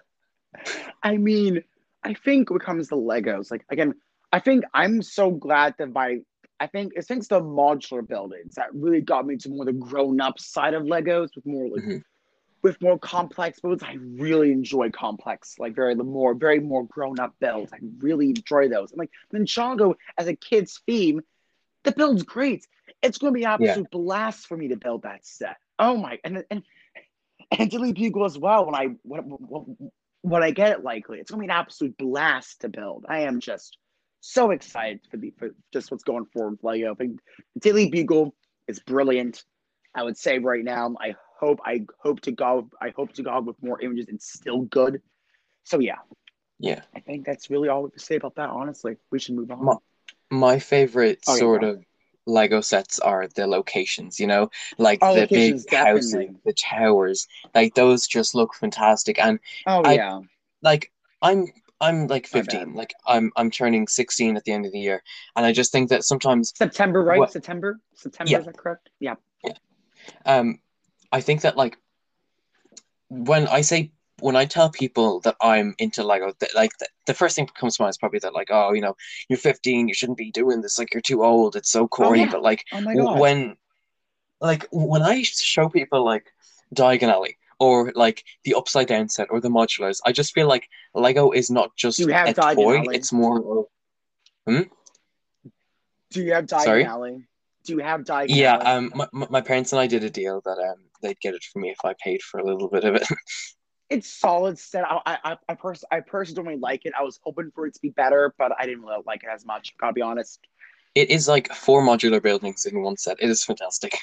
I mean, I think when it comes to Legos, like again, I think I'm so glad that by I think it's thanks to modular buildings that really got me to more the grown up side of Legos with more like Mhm. With more complex builds. I really enjoy complex, like very the more very more grown up builds. I really enjoy those. And like Ninjago as a kid's theme, the build's great. It's gonna be an Yeah. absolute blast for me to build that set. Oh my and and and Daily Bugle as well when I when, when, when I get it likely. It's gonna be an absolute blast to build. I am just so excited for the for just what's going forward with Lego. I think Daily Bugle is brilliant. I would say right now, I hope I hope to go I hope to go with more images. It's still good. So yeah, Yeah. I think that's really all we can say about that. Honestly, we should move on. Ma- My favorite Oh, sort go. of Lego sets are the locations, you know, like Oh, the big houses, definitely. the towers, like those just look fantastic. And oh I- yeah, like I'm I'm like 15, like I'm I'm turning 16 at the end of the year, and I just think that sometimes September, right? What- September, September. Yeah. Is that correct? Yeah. Yeah. um I think that like when I say when I tell people that I'm into Lego, that like the, the first thing that comes to mind is probably that like, oh, you know, you're 15, you shouldn't be doing this. Like you're too old. It's so oh, corny. yeah. But like Oh my w- god. when, like when I show people like Diagon Alley or like the Upside Down set or the modulars, I just feel like Lego is not just hmm? Do you have a Diagon toy. Alley? It's more. of- Do you have Diagon Sorry? Alley? Do you have Diagon Yeah. Um. My, my parents and I did a deal that um they'd get it for me if I paid for a little bit of it. it's solid set. I I I, pers- I personally like it. I was hoping for it to be better, but I didn't really like it as much. Gotta be honest. It is like four modular buildings in one set. It is fantastic.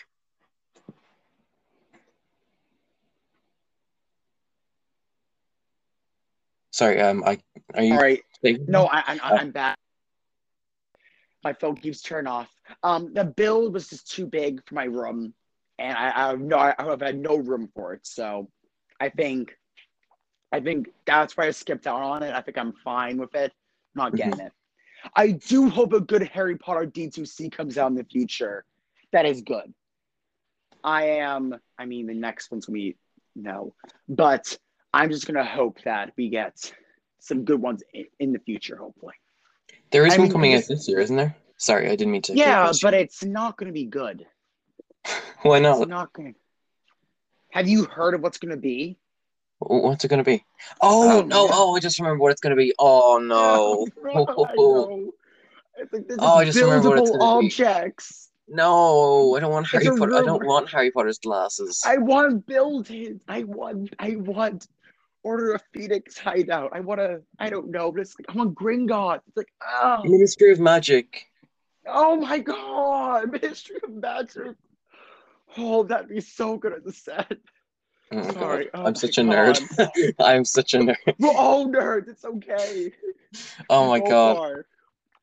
Sorry, um, I are you All right. No, I, I, Oh. I'm back. My phone keeps turning off. Um, the build was just too big for my room, and I, I have no, I have had no room for it. So, I think, I think that's why I skipped out on it. I think I'm fine with it. Not getting it. I do hope a good Harry Potter D2C comes out in the future. That is good. I am. I mean, the next one's be no, but I'm just gonna hope that we get some good ones in, in the future. Hopefully. There is I one mean, coming out this year, isn't there? Sorry, I didn't mean to. Yeah, but it's not going to be good. why It's not? not going. Have you heard of what's going to be? What's it gonna be? Oh Oh, no! yeah. Oh, I just remember what it's gonna be. Oh no! Oh, I know. I think this Oh, I is just remember what it's buildable gonna be. objects. No, I don't want Harry Potter. I don't want Harry Potter's glasses. I want build it. I want. I want. Order of Phoenix hideout. I want to. I don't know, but it's like I want Gringotts. It's like oh, Ministry of Magic. oh my god, Ministry of Magic. Oh, that'd be so good at the set. Oh Sorry. Oh I'm such a God. nerd. I'm such a nerd. We're all nerds. It's okay. Oh my god.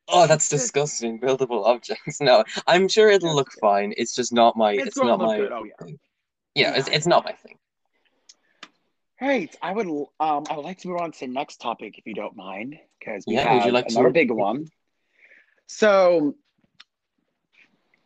Oh, that's disgusting. Buildable objects. No, I'm sure it'll look fine. It's just not my. It's It's, not my. good. Oh, yeah. thing. Yeah, it's Yeah. it's not my thing. Right. I would um I would like to move on to the next topic if you don't mind, because we Yeah, would have you like to- another big one. So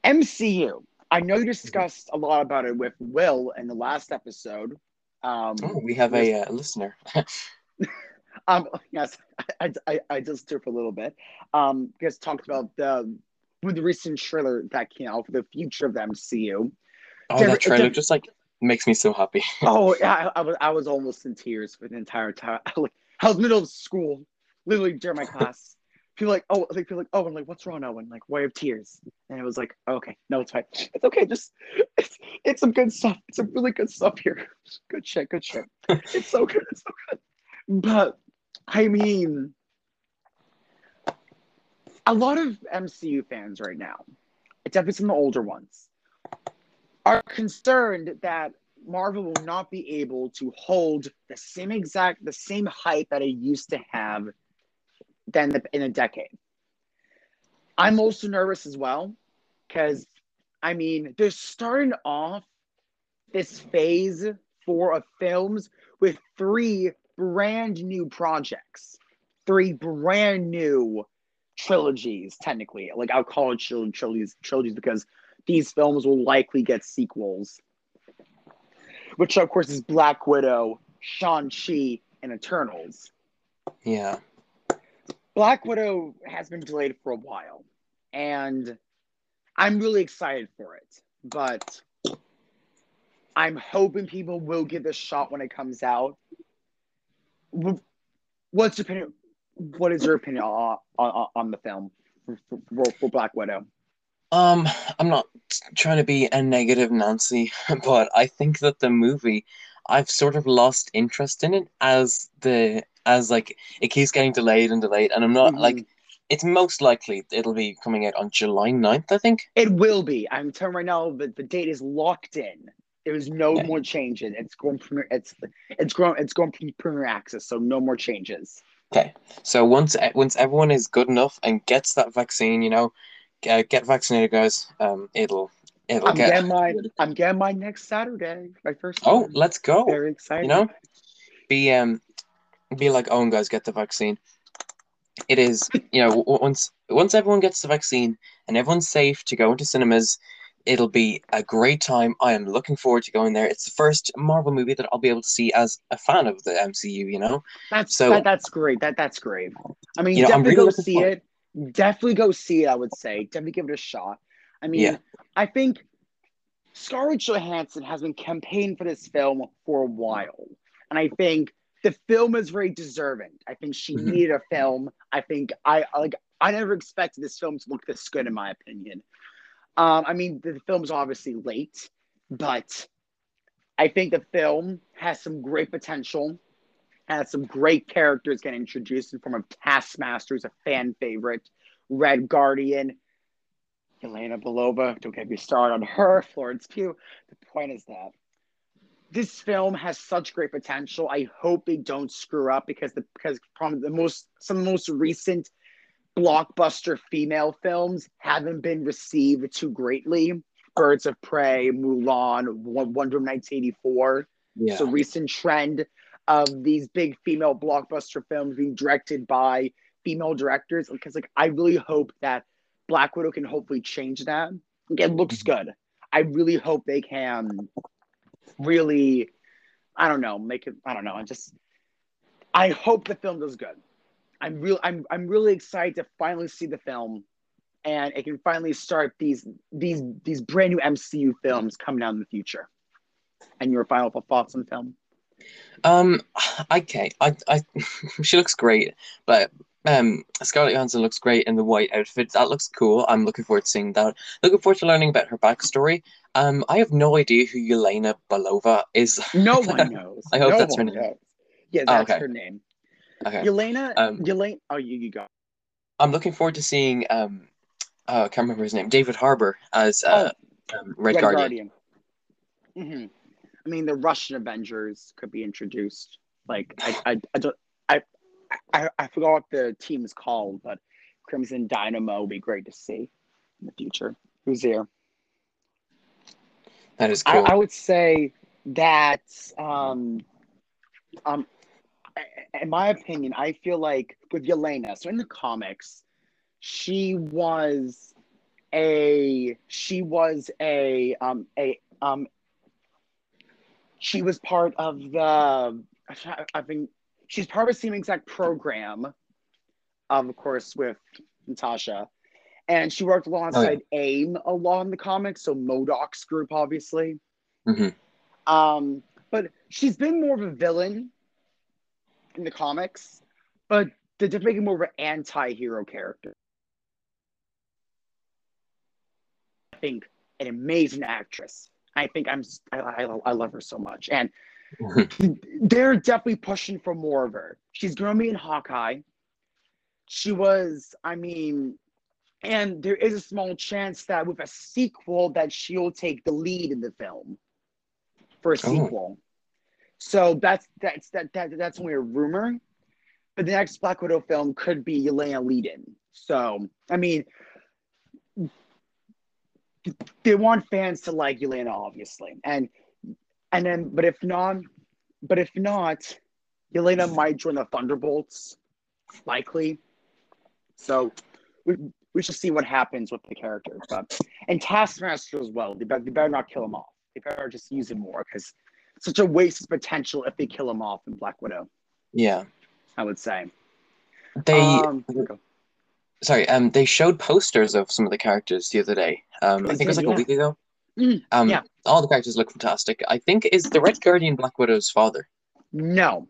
MCU. I know you discussed a lot about it with Will in the last episode. Um, Oh, we have a uh, listener. um yes, I, I, I just took a little bit. Um, because talked about the with the recent trailer that came out for the future of the MCU. Oh, that trailer just like makes me so happy. Oh, yeah, I, I was I was almost in tears for the entire time. I, like, I was middle of school, literally during my class. People like, oh, like people like, oh, I'm like, what's wrong, Owen? Like, why have tears? And it was like, okay, no, it's fine. It's okay. Just it's it's some good stuff. It's some really good stuff here. Good shit. Good shit. It's so good. It's so good. But I mean, a lot of MCU fans right now, it's definitely some of the older ones, are concerned that Marvel will not be able to hold the same exact, the same hype that it used to have than the, in a decade. I'm also nervous as well because, I mean, they're starting off this phase four of films with three brand new projects, three brand new trilogies, technically. Like, I'll call it trilogies, trilogies because these films will likely get sequels, which of course is Black Widow, Shang-Chi, and Eternals. Yeah. Black Widow has been delayed for a while, and I'm really excited for it, but I'm hoping people will give this a shot when it comes out. What's your opinion? What is your opinion on, on, on the film for, for, for Black Widow? Um, I'm not trying to be a negative Nancy, but I think that the movie, I've sort of lost interest in it as the as like it keeps getting delayed and delayed, and I'm not Mhm. like it's most likely it'll be coming out on July 9th, I think. It will be. I'm telling you right now, that the date is locked in. There's no Okay. more changes. It's going premier. It's it's going. It's going pre- premier access. So no more changes. Okay, so once once everyone is good enough and gets that vaccine, you know, get, get vaccinated, guys. Um, it'll it'll I'm get. getting mine. I'm getting mine next Saturday. My first. Oh, one. let's go. very excited. You know, be um, be like, oh, guys, get the vaccine. It is, you know, once once everyone gets the vaccine and everyone's safe to go into cinemas, It'll be a great time. I am looking forward to going there. It's the first Marvel movie that I'll be able to see as a fan of the MCU. You know, That's So- that, that's great. That that's great. I mean, You know, I'm definitely really go see forward- it. Definitely go see it. I would say definitely give it a shot. I mean, Yeah. I think Scarlett Johansson has been campaigning for this film for a while, and I think the film is very deserving. I think she Mhm. needed a film. I think I like. I never expected this film to look this good, in my opinion. Um, I mean, the film is obviously late, but I think the film has some great potential, has some great characters getting introduced in form of Taskmaster, who's a fan favorite, Red Guardian, Yelena Belova. Don't get me started on her, Florence Pugh. The point is that this film has such great potential. I hope they don't screw up because the because probably the most some of the most recent blockbuster female films haven't been received too greatly. Birds of Prey, Mulan, Wonder Woman 1984. yeah, It's a recent trend of these big female blockbuster films being directed by female directors. Because like I really hope that Black Widow can hopefully change that. Like, it looks mm-hmm. good. I really hope they can really, I don't know, make it. I don't know. I just, I hope the film does good. I'm real. I'm I'm really excited to finally see the film, and it can finally start these these these brand new MCU films coming out in the future. And your final thoughts on the film? Um, okay, I, I, she looks great, but um, Scarlett Johansson looks great in the white outfit. That looks cool. I'm looking forward to seeing that. Looking forward to learning about her backstory. Um, I have no idea who Yelena Belova is. No one knows. I hope no that's her name. knows. Yeah, Oh, that's okay. her name. Okay, Yelena. Um, Yelena. Oh, you, you go. I'm looking forward to seeing um, oh, I can't remember his name, David Harbour as uh, um, Red, Guardian. hmm I mean, the Russian Avengers could be introduced. Like, I, I, I don't, I, I, I forgot what the team is called, but Crimson Dynamo would be great to see in the future. Who's here? That is I, cool. I would say that, um, um, in my opinion, I feel like with Yelena, so in the comics, she was a she was a um a um she was part of the I think she's part of the same exact program, of course, with Natasha. And she worked alongside AIM along the comics, so MODOK's group, obviously. Mhm. Um, but she's been more of a villain in the comics, but they're just making more of an anti-hero character. I think an amazing actress. I think I'm I, I, I love her so much, and they're definitely pushing for more of her. She's gonna be in Hawkeye. She was, I mean, and there is a small chance that with a sequel that she'll take the lead in the film for a Oh. sequel. So that's that's that, that that's only a rumor. But the next Black Widow film could be Yelena Leiden. So I mean they want fans to like Yelena, obviously. And and then but if not but if not, Yelena might join the Thunderbolts, likely. So we, we should see what happens with the character. But and Taskmaster as well. They better, they better not kill him off. They better just use him more because such a waste of potential if they kill him off in Black Widow. yeah, I would say. they um, sorry, um, they showed posters of some of the characters the other day. Um, I think it was like a yeah. week ago. Mm, Um, yeah. all the characters look fantastic. I think is the Red Guardian Black Widow's father. no.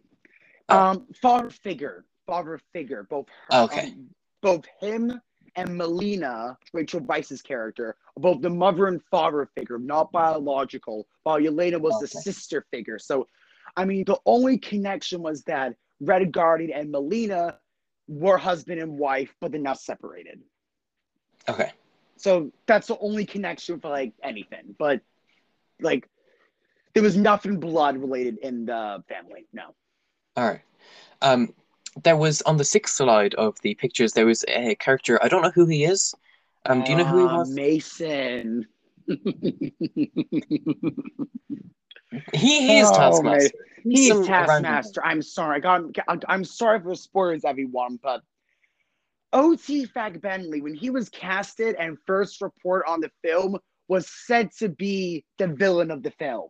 Oh. Um, father figure, father figure, both her, Okay. um, both him and Melina, Rachel Weisz's character, both the mother and father figure, not biological. While Yelena was the sister figure. So, I mean, the only connection was that Red Guardian and Melina were husband and wife, but they're now separated. Okay. So that's the only connection for like anything. But like there was nothing blood related in the family. No. All right. Um, there was on the sixth slide of the pictures. There was a character. I don't know who he is. Um, do you know who he Uh, was? Mason. He, he is Oh, Taskmaster. He's some random- Taskmaster. I'm sorry. I got, I'm sorry for spoilers, everyone, but OT Fagbenle, when he was casted and first report on the film, was said to be the villain of the film,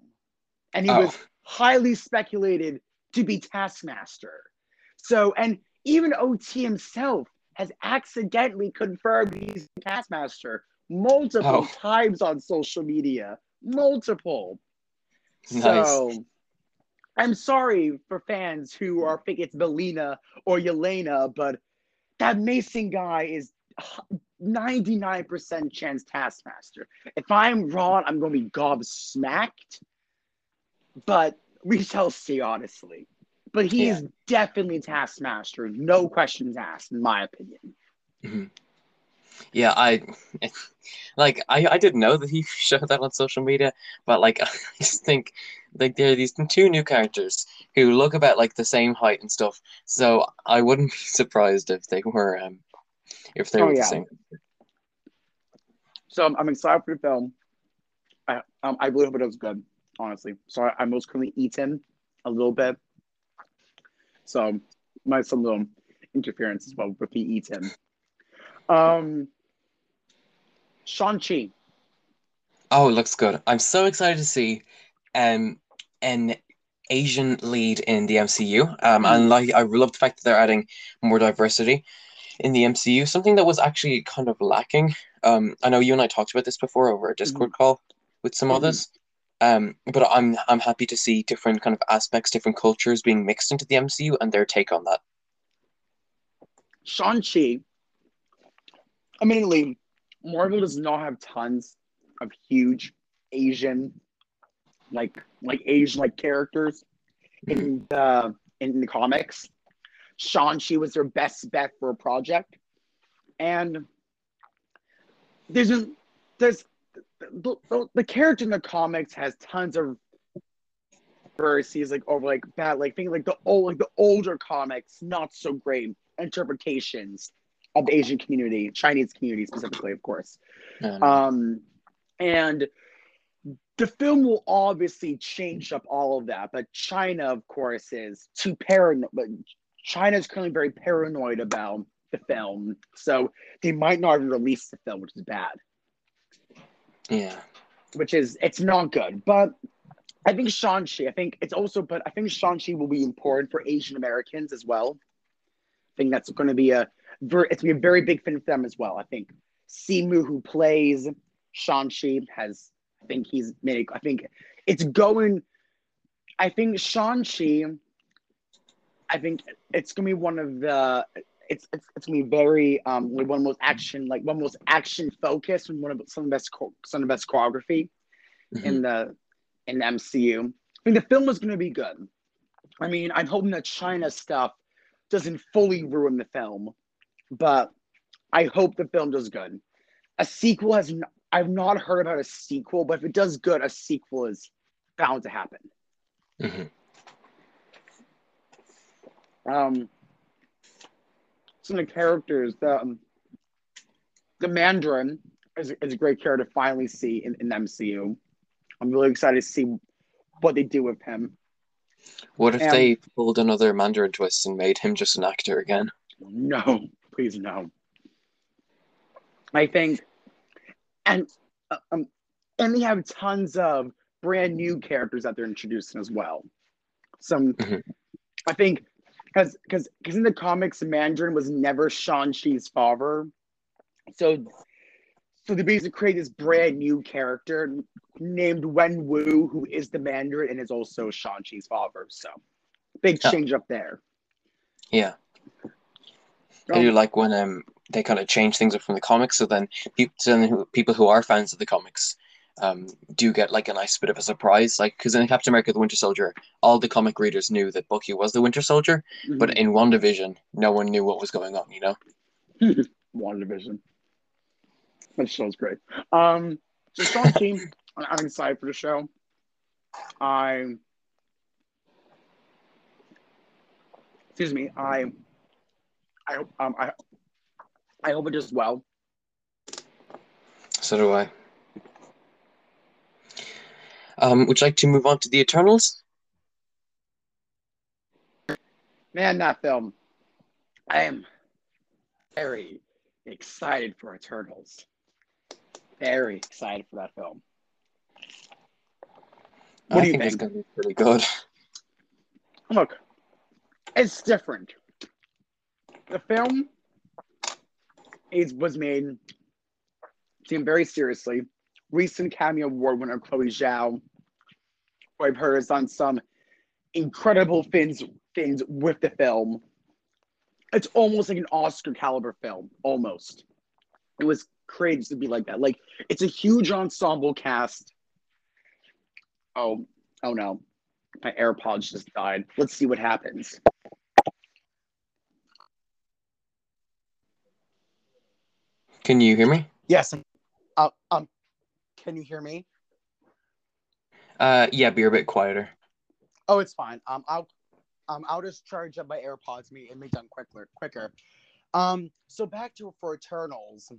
and he Oh. was highly speculated to be Taskmaster. So, and even OT himself has accidentally confirmed he's Taskmaster multiple Oh. times on social media. Multiple. Nice. So, I'm sorry for fans who are think it's Melina or Yelena, but that Mason guy is 99% chance Taskmaster. If I'm wrong, I'm going to be gobsmacked, but we shall see, honestly. But he Yeah. is definitely Taskmaster, no questions asked, in my opinion. Mm-hmm. Yeah, I like I, I didn't know that he showed that on social media, but like I just think like there are these two new characters who look about like the same height and stuff. So I wouldn't be surprised if they were um if they Oh, were yeah. the same. So I'm, I'm excited for the film. I um, I really hope it does good, honestly. So I, I most currently eat him a little bit. So might some little interference as well with the eat him. Um, Shang-Chi. Oh, it looks good. I'm so excited to see um an Asian lead in the MCU. Um, and like I love the fact that they're adding more diversity in the MCU. Something that was actually kind of lacking. Um, I know you and I talked about this before over a Discord call with some Mhm. others. Um, but I'm I'm happy to see different kind of aspects, different cultures being mixed into the MCU and their take on that. Shang-Chi. Admittedly, Marvel does not have tons of huge Asian, like like Asian like characters in the in the comics. Shang-Chi was their best bet for a project, and there's a there's the, the, the character in the comics has tons of verses like over like bad like think like the old like the older comics not so great interpretations of the Asian community, Chinese community specifically, of course. Um, Um, and the film will obviously change up all of that, but China, of course, is too paranoid. But China is currently very paranoid about the film, so they might not even release the film, which is bad. yeah. Which is it's not good. But I think Shang-Chi, I think it's also, but I think Shang-Chi will be important for Asian Americans as well. I think that's going to be a it's to be a very big fin for them as well. I think Simu, who plays Shang-Chi, has I think he's made. I think it's going. I think Shang-Chi. I think it's going to be one of the. It's, it's, it's gonna be very um one of the most action like one of the most action focused and one of some of the best some of the best choreography Mhm. in the in the MCU. I mean, the film is going to be good. I mean, I'm hoping that China stuff doesn't fully ruin the film, but I hope the film does good. A sequel has n- I've not heard about a sequel, but if it does good, a sequel is bound to happen. Mhm. Um, some of the characters, the um, the Mandarin is, is a great character to finally see in, in MCU. I'm really excited to see what they do with him. What if Um, they pulled another Mandarin twist and made him just an actor again? No, please no. I think, and uh, um, and they have tons of brand new characters that they're introducing as well. Some, Mhm. I think, because because because in the comics, Mandarin was never Shang Chi's father, so so they basically create this brand new character named Wen Wu, who is the Mandarin and is also Shang Chi's father. So big Yeah. change up there. Yeah. I do like when um they kind of change things up from the comics, so then people, so then who, people who are fans of the comics um do get like a nice bit of a surprise, like because in Captain America: The Winter Soldier, all the comic readers knew that Bucky was the Winter Soldier, but Mhm. in WandaVision, no one knew what was going on. You know? WandaVision. That show's great. Um, so I'm I'm excited for the show. I, excuse me, I, I hope, um, I, I hope it does well. So do I. Um, would you like to move on to the Eternals? Man, that film, I am very excited for Eternals. very excited for that film. What I do you think, think? It's going to be pretty good. Look, it's different. The film is was made taken very seriously. Recent Academy Award winner Chloe Zhao, who I've heard has done some incredible things things with the film. It's almost like an Oscar caliber film, almost. It was created to be like that. Like it's a huge ensemble cast. Oh, oh no. My AirPods just died. Let's see what happens. Can you hear me? Yes. Uh, um, can you hear me? Uh, yeah, be a bit quieter. Oh, it's fine. Um, I'll, um, I'll just charge up my AirPods. Me and make done quicker, quicker. Um, so back to for Eternals.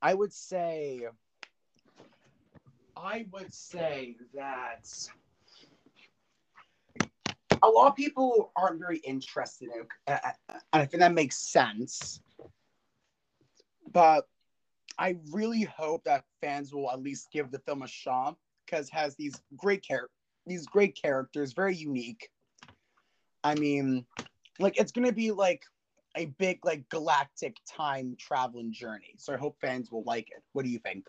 I would say. I would say that a lot of people aren't very interested in and I think that makes sense. But I really hope that fans will at least give the film a shot because has these great char- these great characters, very unique. I mean, like it's gonna be like a big like galactic time traveling journey. So I hope fans will like it. What do you think?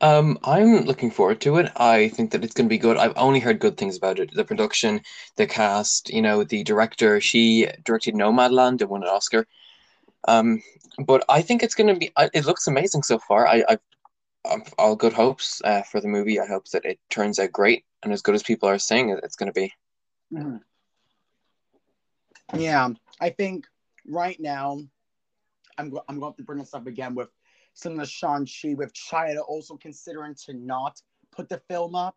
Um, I'm looking forward to it. I think that it's going to be good. I've only heard good things about it. The production, the cast, you know, the director. She directed Nomadland and won an Oscar. Um, but I think it's going to be. It looks amazing so far. I, I I've all good hopes uh, for the movie. I hope that it turns out great and as good as people are saying it's going to be. Mm-hmm. Yeah, I think right now, I'm I'm going to bring this up again with some of the Shang-Chi with China also considering to not put the film up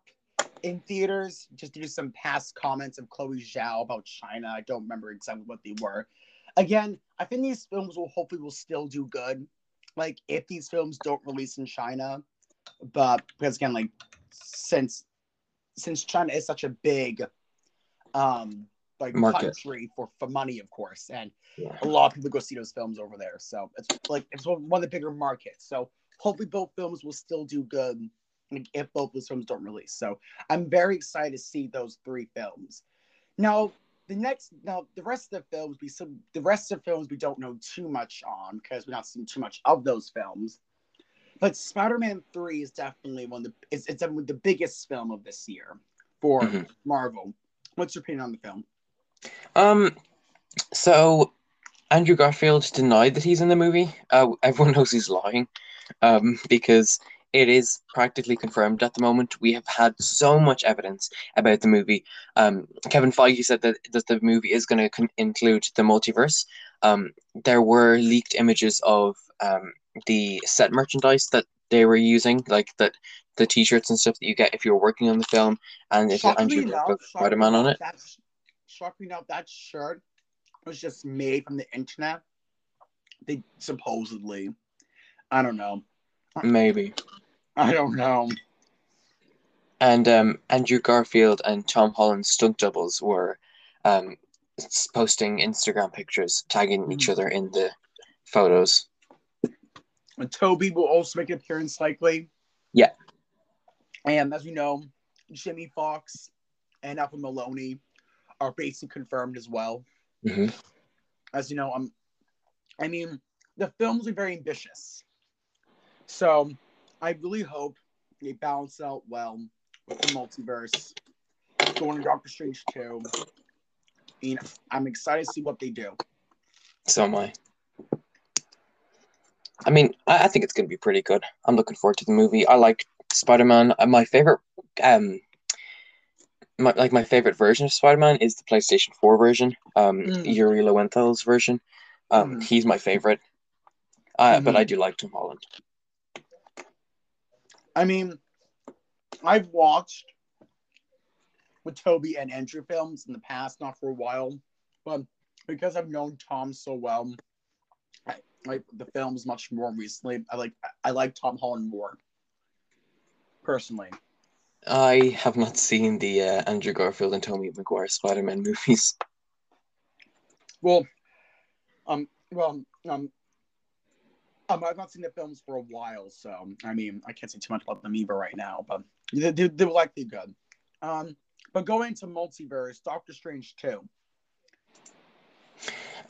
in theaters just due to some past comments of Chloe Zhao about China. I don't remember exactly what they were. Again, I think these films will hopefully will still do good. Like if these films don't release in China, but because again, like since since China is such a big um like Market. country for for money, of course, and yeah. a lot of people go see those films over there. So it's like it's one of the bigger markets. So hopefully both films will still do good if both those films don't release. So I'm very excited to see those three films. Now the next now the rest of the films we some the rest of the films we don't know too much on because we're not seeing too much of those films. But Spider-Man 3 is definitely one of the it's, it's definitely the biggest film of this year for mm-hmm. Marvel. What's your opinion on the film? Um so Andrew Garfield denied that he's in the movie. Uh, everyone knows he's lying um, because it is practically confirmed at the moment. We have had so much evidence about the movie. Um, Kevin Feige said that, that the movie is going to con- include the multiverse. Um, there were leaked images of um, the set merchandise that they were using, like that the T-shirts and stuff that you get if you're working on the film, and if Andrew Spider Man on it. Shocking enough, that shirt was just made from the internet. They supposedly, I don't know. Maybe. I don't know. And um, Andrew Garfield and Tom Holland stunt doubles were um, posting Instagram pictures, tagging each hmm. other in the photos. And Tobey will also make an appearance likely. Yeah. And as you know, Jamie Foxx and Alfred Molina are basically confirmed as well. Mm-hmm. As you know, I'm. Um, I mean, the films are very ambitious. So I really hope they balance out well with the multiverse. Going to Doctor Strange 2. And I'm excited to see what they do. So am I. I mean, I, I think it's going to be pretty good. I'm looking forward to the movie. I like Spider Man. Uh, my favorite, um, my, like my favorite version of Spider Man is the PlayStation 4 version, um, mm. Yuri Lowenthal's version. Um, mm. He's my favorite. Uh, mm-hmm. But I do like Tom Holland. I mean, I've watched with Tobey and Andrew films in the past, not for a while, but because I've known Tom so well, I like the films much more recently. I like I like Tom Holland more, personally. I have not seen the uh, Andrew Garfield and Tobey Maguire Spider-Man movies. Well, um, well, um, Um, I've not seen the films for a while, so I mean, I can't say too much about them either right now, but they, they, they were likely good. Um, but going to multiverse, Doctor Strange two.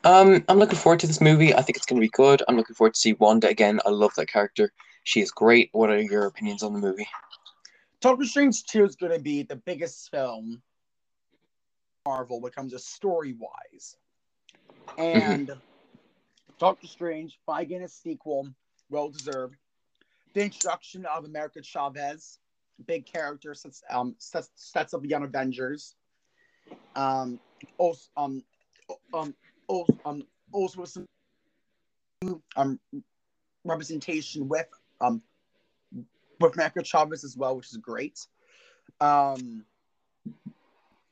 Um, I'm looking forward to this movie. I think it's going to be good. I'm looking forward to see Wanda again. I love that character. She is great. What are your opinions on the movie? Doctor Strange 2 is going to be the biggest film Marvel when it comes to story wise. And mm-hmm. Doctor Strange, by getting a sequel, well deserved. The introduction of America Chavez, big character, sets, um, sets, sets up the Young Avengers. Um, also, um, um, also, um, also some um, representation with um, with America Chavez as well, which is great. Um,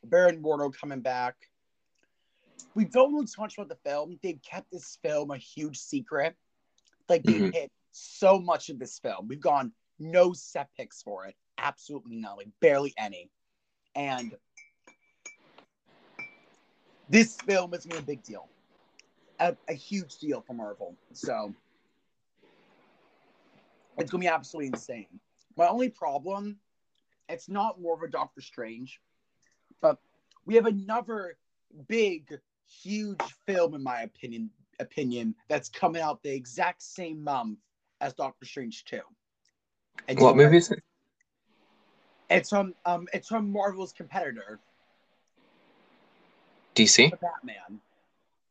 Baron Mordo coming back. We don't know too much about the film. They've kept this film a huge secret. Like they mm-hmm. hit so much of this film. We've gone no set picks for it. Absolutely none, like barely any. And this film is be a big deal. A, a huge deal for Marvel. So it's gonna be absolutely insane. My only problem, it's not more of a Doctor Strange, but we have another big, huge film, in my opinion, opinion that's coming out the exact same month as Doctor Strange 2. And what movie is it? It's from um it's from Marvel's competitor. DC? Batman.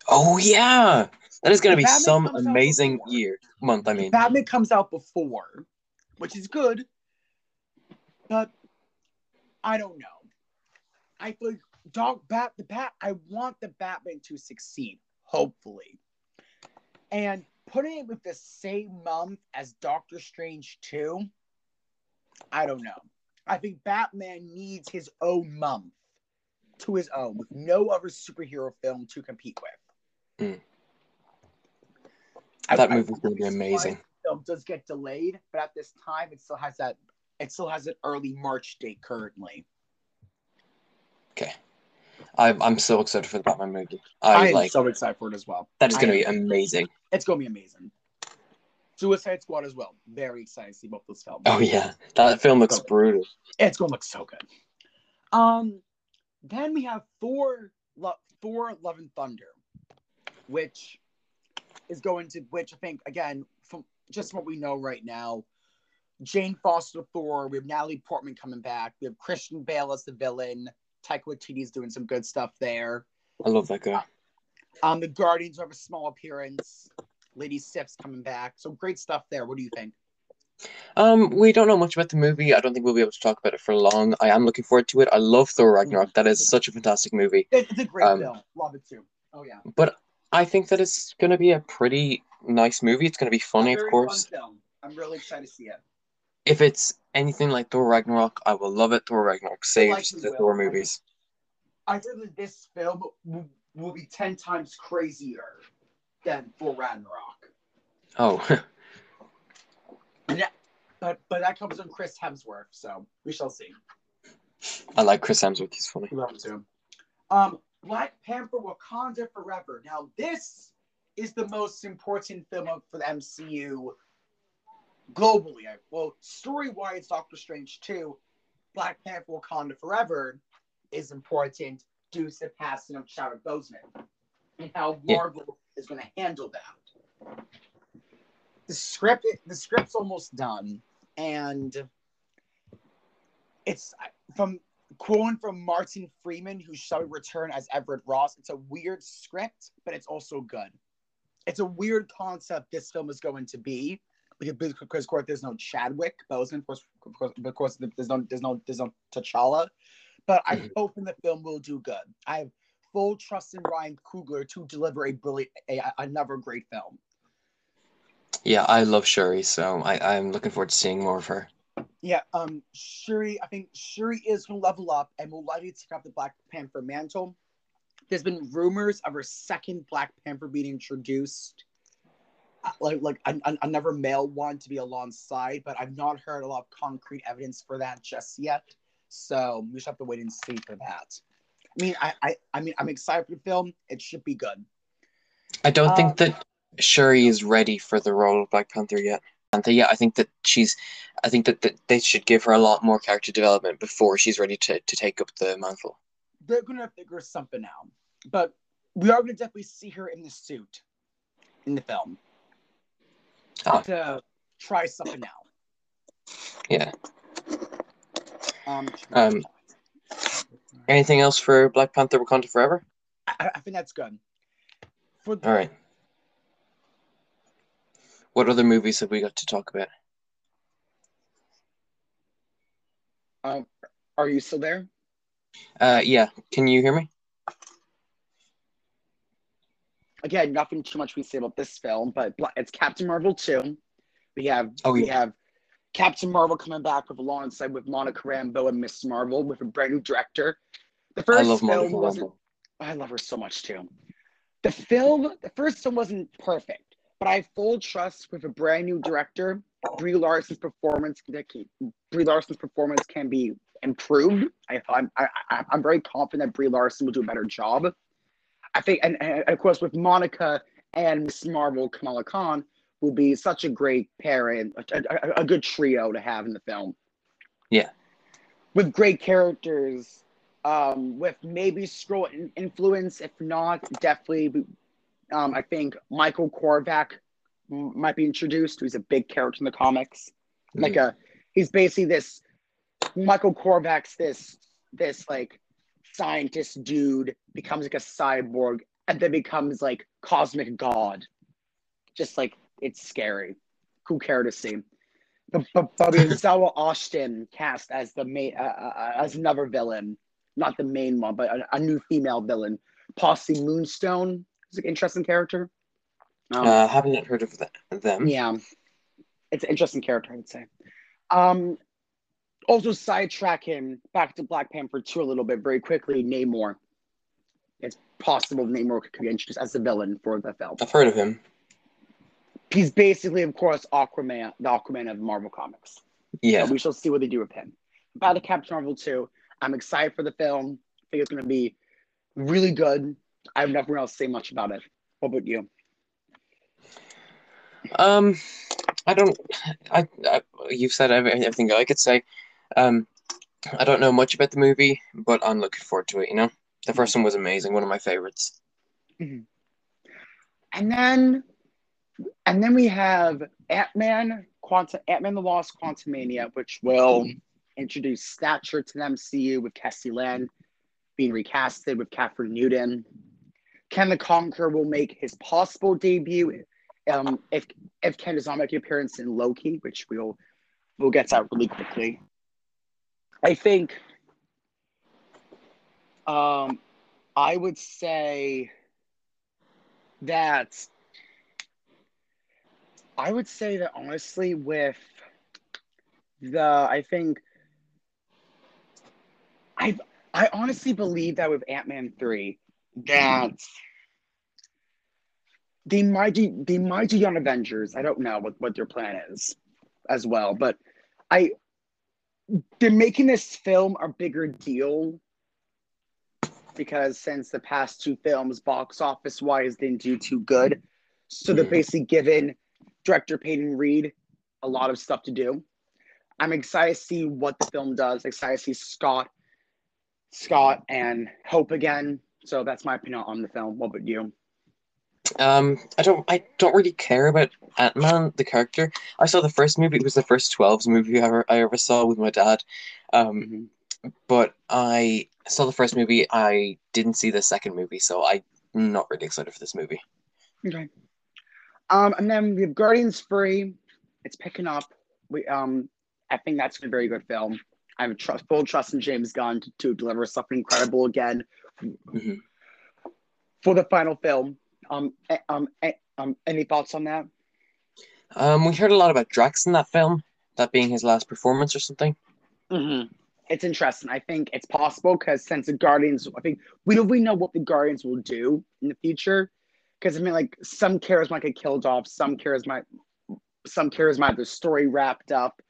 Oh yeah. That is gonna be some amazing year. Month, I mean. Batman comes out before, which is good. But I don't know. I think dog bat the bat. I want the Batman to succeed, hopefully. And putting it with the same month as Doctor Strange 2, I don't know. I think Batman needs his own month to his own with no other superhero film to compete with. Mm. That movie's gonna be amazing. Film does get delayed, but at this time, it still has that. It still has an early March date currently. Okay. I'm I'm so excited for the Batman movie. I, I am like, so excited for it as well. That is going to be amazing. It's going to be amazing. Suicide Squad as well. Very excited to see both those films. Oh yeah, that film looks brutal. It's going to look so good. Um, then we have Thor, Lo- Thor: Love and Thunder, which is going to, which I think again from just what we know right now, Jane Foster Thor. We have Natalie Portman coming back. We have Christian Bale as the villain. Taika Waititi's doing some good stuff there. I love that guy. Um, the Guardians have a small appearance. Lady Sif's coming back. So great stuff there. What do you think? Um, we don't know much about the movie. I don't think we'll be able to talk about it for long. I am looking forward to it. I love Thor Ragnarok. That is such a fantastic movie. It's a great um, film. Love it too. Oh yeah. But I think that it's going to be a pretty nice movie. It's going to be funny, of course. I'm really excited to see it. If it's anything like Thor Ragnarok, I will love it. Thor Ragnarok saves the will. Thor movies. I heard that this film will, will be ten times crazier than Thor Ragnarok. Oh. yeah, but but that comes from Chris Hemsworth, so we shall see. I like Chris Hemsworth. He's funny. Love him too. Um, Black Panther: Wakanda Forever. Now this is the most important film for the MCU globally. Well, story wise, Doctor Strange 2, Black Panther Wakanda Forever is important due to the passing of Chadwick Boseman and how Marvel yeah. is going to handle that. The script, the script's almost done, and it's from quoting from Martin Freeman, who shall return as Everett Ross. It's a weird script, but it's also good. It's a weird concept this film is going to be, because because of course there's no Chadwick Boseman, of course, of course, there's no there's no there's no T'Challa, but I mm-hmm. hope in the film will do good. I have full trust in Ryan Coogler to deliver a brilliant a, another great film. Yeah, I love Shuri, so I I'm looking forward to seeing more of her. Yeah, um, Shuri, I think Shuri is going to level up and will likely take up the Black Panther mantle. There's been rumors of her second Black Panther being introduced like like another male one to be alongside, but I've not heard a lot of concrete evidence for that just yet. So we just have to wait and see for that. I mean, I I, I mean, I'm excited for the film. It should be good. I don't um, think that Shuri is ready for the role of Black Panther yet. Panther, yeah, I think that she's, I think that, that they should give her a lot more character development before she's ready to, to take up the mantle. They're gonna figure something out, but we are gonna definitely see her in the suit in the film. To try something out. Yeah. Um, Um, Anything else for Black Panther Wakanda Forever? I, I think that's good. For the, All right. What other movies have we got to talk about? um, are you still there? Uh, yeah. Can you hear me? Again, nothing too much we say about this film, but it's Captain Marvel 2. We have Oh, we have Captain Marvel coming back with alongside with Monica Rambeau and Miss Marvel with a brand new director. The first I love film Monica wasn't Rambeau. I love her so much too. The film, the first film wasn't perfect, but I have full trust with a brand new director. Brie Larson's performance, Brie Larson's performance can be improved. I, I'm, I, I- I'm very confident that Brie Larson will do a better job. I think, and, and of course, with Monica and Miss Marvel, Kamala Khan will be such a great pairing, a, a, a good trio to have in the film. Yeah. With great characters, um, with maybe Skrull influence. If not, definitely, um, I think Michael Korvac might be introduced. Who's a big character in the comics. Like a, he's basically this. Michael Korvac's this this like scientist dude becomes like a cyborg and then becomes like cosmic god. Just like it's scary. Who care to see? But but, Zawe Ashton cast as the main uh, uh, as another villain, not the main one, but a, a new female villain. Possibly Moonstone is an interesting character. Um, Uh, haven't heard of them. yeah, it's an interesting character, I'd say. Um, also sidetrack him back to Black Panther two a little bit very quickly. Namor. It's possible Namor could be introduced as the villain for the film. I've heard of him. He's basically, of course, Aquaman, the Aquaman of Marvel Comics. Yeah. So we shall see what they do with him. About the Captain Marvel 2, I'm excited for the film. I think it's going to be really good. I have nothing else to say much about it. What about you? Um, I don't. I, I you've said everything I could say. Um, I don't know much about the movie, but I'm looking forward to it. You know, the first one was amazing, one of my favorites. And then, and then we have Ant Man, Quantum Ant Man: The Lost Quantumania, which will introduce Stature to the MCU with Cassie Lang being recasted with Kathryn Newton. Kang the Conqueror will make his possible debut um, if if Kang does not make an appearance in Loki, which we'll we'll get to really quickly. I think um, I would say that I would say that honestly, with the I think I I honestly believe that with Ant Man three that they might do they might do Young Avengers. I don't know what, what their plan is as well, but I they're making this film a bigger deal because since the past two films, box office wise, didn't do too good. So they're basically giving director Peyton Reed a lot of stuff to do. I'm excited to see what the film does. Excited to see Scott, Scott and Hope again. So that's my opinion on the film. What about you? Um, I don't. I don't really care about Ant Man the character. I saw the first movie. It was the first Twelves movie I ever I ever saw with my dad. Um, but I saw the first movie. I didn't see the second movie, so I'm not really excited for this movie. Okay. Um, and then we have Guardians Free. It's picking up. We um, I think that's a very good film. I have trust, full trust in James Gunn to, to deliver something incredible again Mhm. for the final film. Um, eh, um, eh, um, any thoughts on that? Um, we heard a lot about Drax in that film, that being his last performance or something. Mm-hmm. It's interesting. I think it's possible because since the Guardians, I think we don't really know what the Guardians will do in the future. Because I mean, like some characters might get killed off, some characters might, some characters might have their story wrapped up,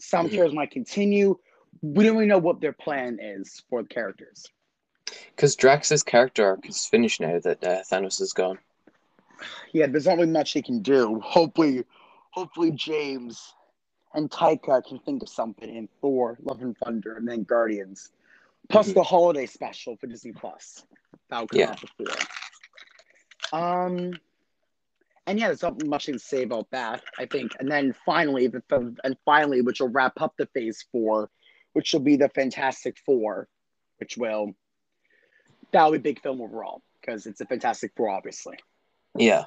some Mhm. characters might continue. We don't really know what their plan is for the characters. Because Drax's character arc is finished now that uh, Thanos is gone. Yeah, there's not really much they can do. Hopefully, hopefully James and Taika can think of something in Thor, Love and Thunder, and then Guardians. Plus the holiday special for Disney Plus. That'll come Yeah. out before. Um and yeah, there's not much to say about that, I think. And then finally, the, the- and finally, which will wrap up the phase four, which will be the Fantastic Four, which will that'll be a big film overall, because it's a Fantastic Four, obviously. Yeah.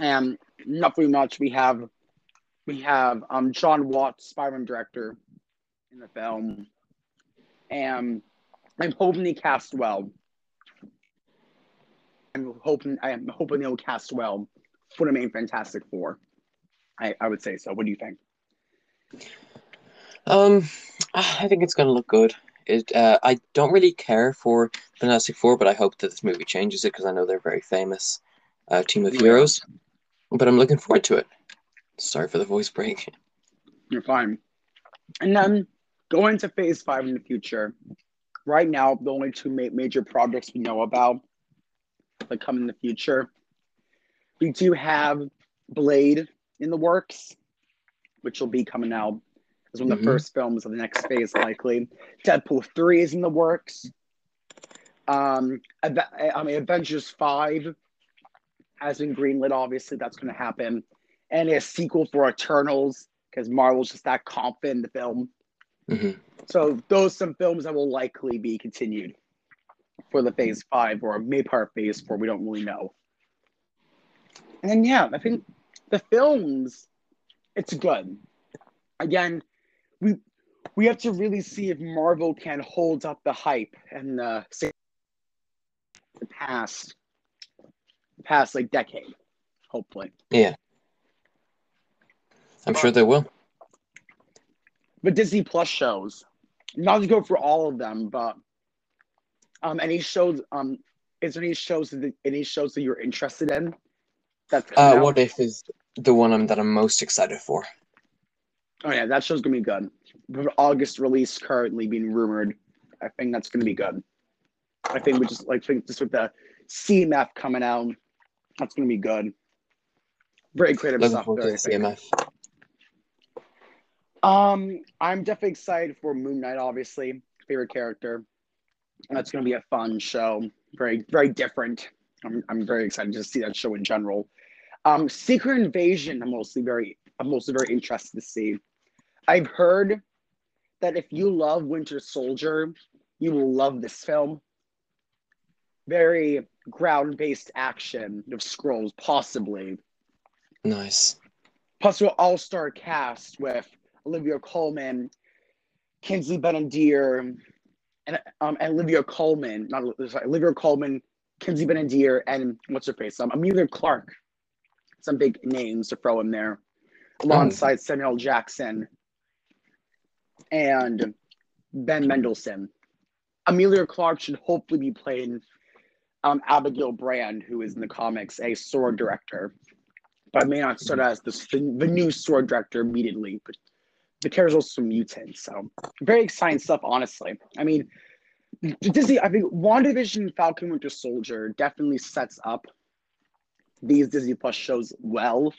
And not very much. We have we have um Jon Watts, Spider-Man director in the film. And I'm hoping they cast well. I'm hoping I'm hoping they'll cast well for the main Fantastic Four. I, I would say so. What do you think? Um, I think it's gonna look good. It. Uh, I don't really care for Fantastic Four, but I hope that this movie changes it because I know they're a very famous uh, team of Yeah. heroes. But I'm looking forward to it. Sorry for the voice break. You're fine. And then going to phase five in the future, right now, the only two ma- major projects we know about that come in the future, we do have Blade in the works, which will be coming out as one of the Mhm. first films of the next phase, likely. Deadpool 3 is in the works. Um, I mean, Avengers 5 has been greenlit, obviously, that's going to happen. And a sequel for Eternals, because Marvel's just that confident in the film. hmm So those some films that will likely be continued for the phase five or may part phase four. We don't really know. And then yeah, I think the films, it's good. Again, we we have to really see if Marvel can hold up the hype and the the past the past like decade, hopefully. Yeah. I'm sure they will. But Disney Plus shows, not to go for all of them, but um, any shows, um, is there any shows that any shows that you're interested in? That's Uh, what if is the one I'm, that I'm most excited for? Oh yeah, that show's gonna be good. August release currently being rumored, I think that's gonna be good. I think we just like think just with the CMF coming out, that's gonna be good. Very creative Looking stuff. forward to there, think. CMF. Um, I'm definitely excited for Moon Knight, obviously. Favorite character. And that's gonna be a fun show. Very, very different. I'm, I'm very excited to see that show in general. Um, Secret Invasion, I'm mostly very I'm mostly very interested to see. I've heard that if you love Winter Soldier, you will love this film. Very ground-based action of Skrulls, possibly Nice. plus your all-star cast with Olivia Colman, Kingsley Ben-Adir, and um and Olivia Colman, not sorry, Olivia Colman, Kingsley Ben-Adir, and what's her face? Um, Emilia Clarke. Some big names to throw in there, alongside Samuel Jackson and Ben Mendelsohn. Emilia Clarke should hopefully be playing um, Abigail Brand, who is in the comics a sword director, but may not start as the, the new sword director immediately. But the character's also mutant, so very exciting stuff. Honestly, I mean, Disney. I think WandaVision, Falcon Winter Soldier definitely sets up these Disney Plus shows well.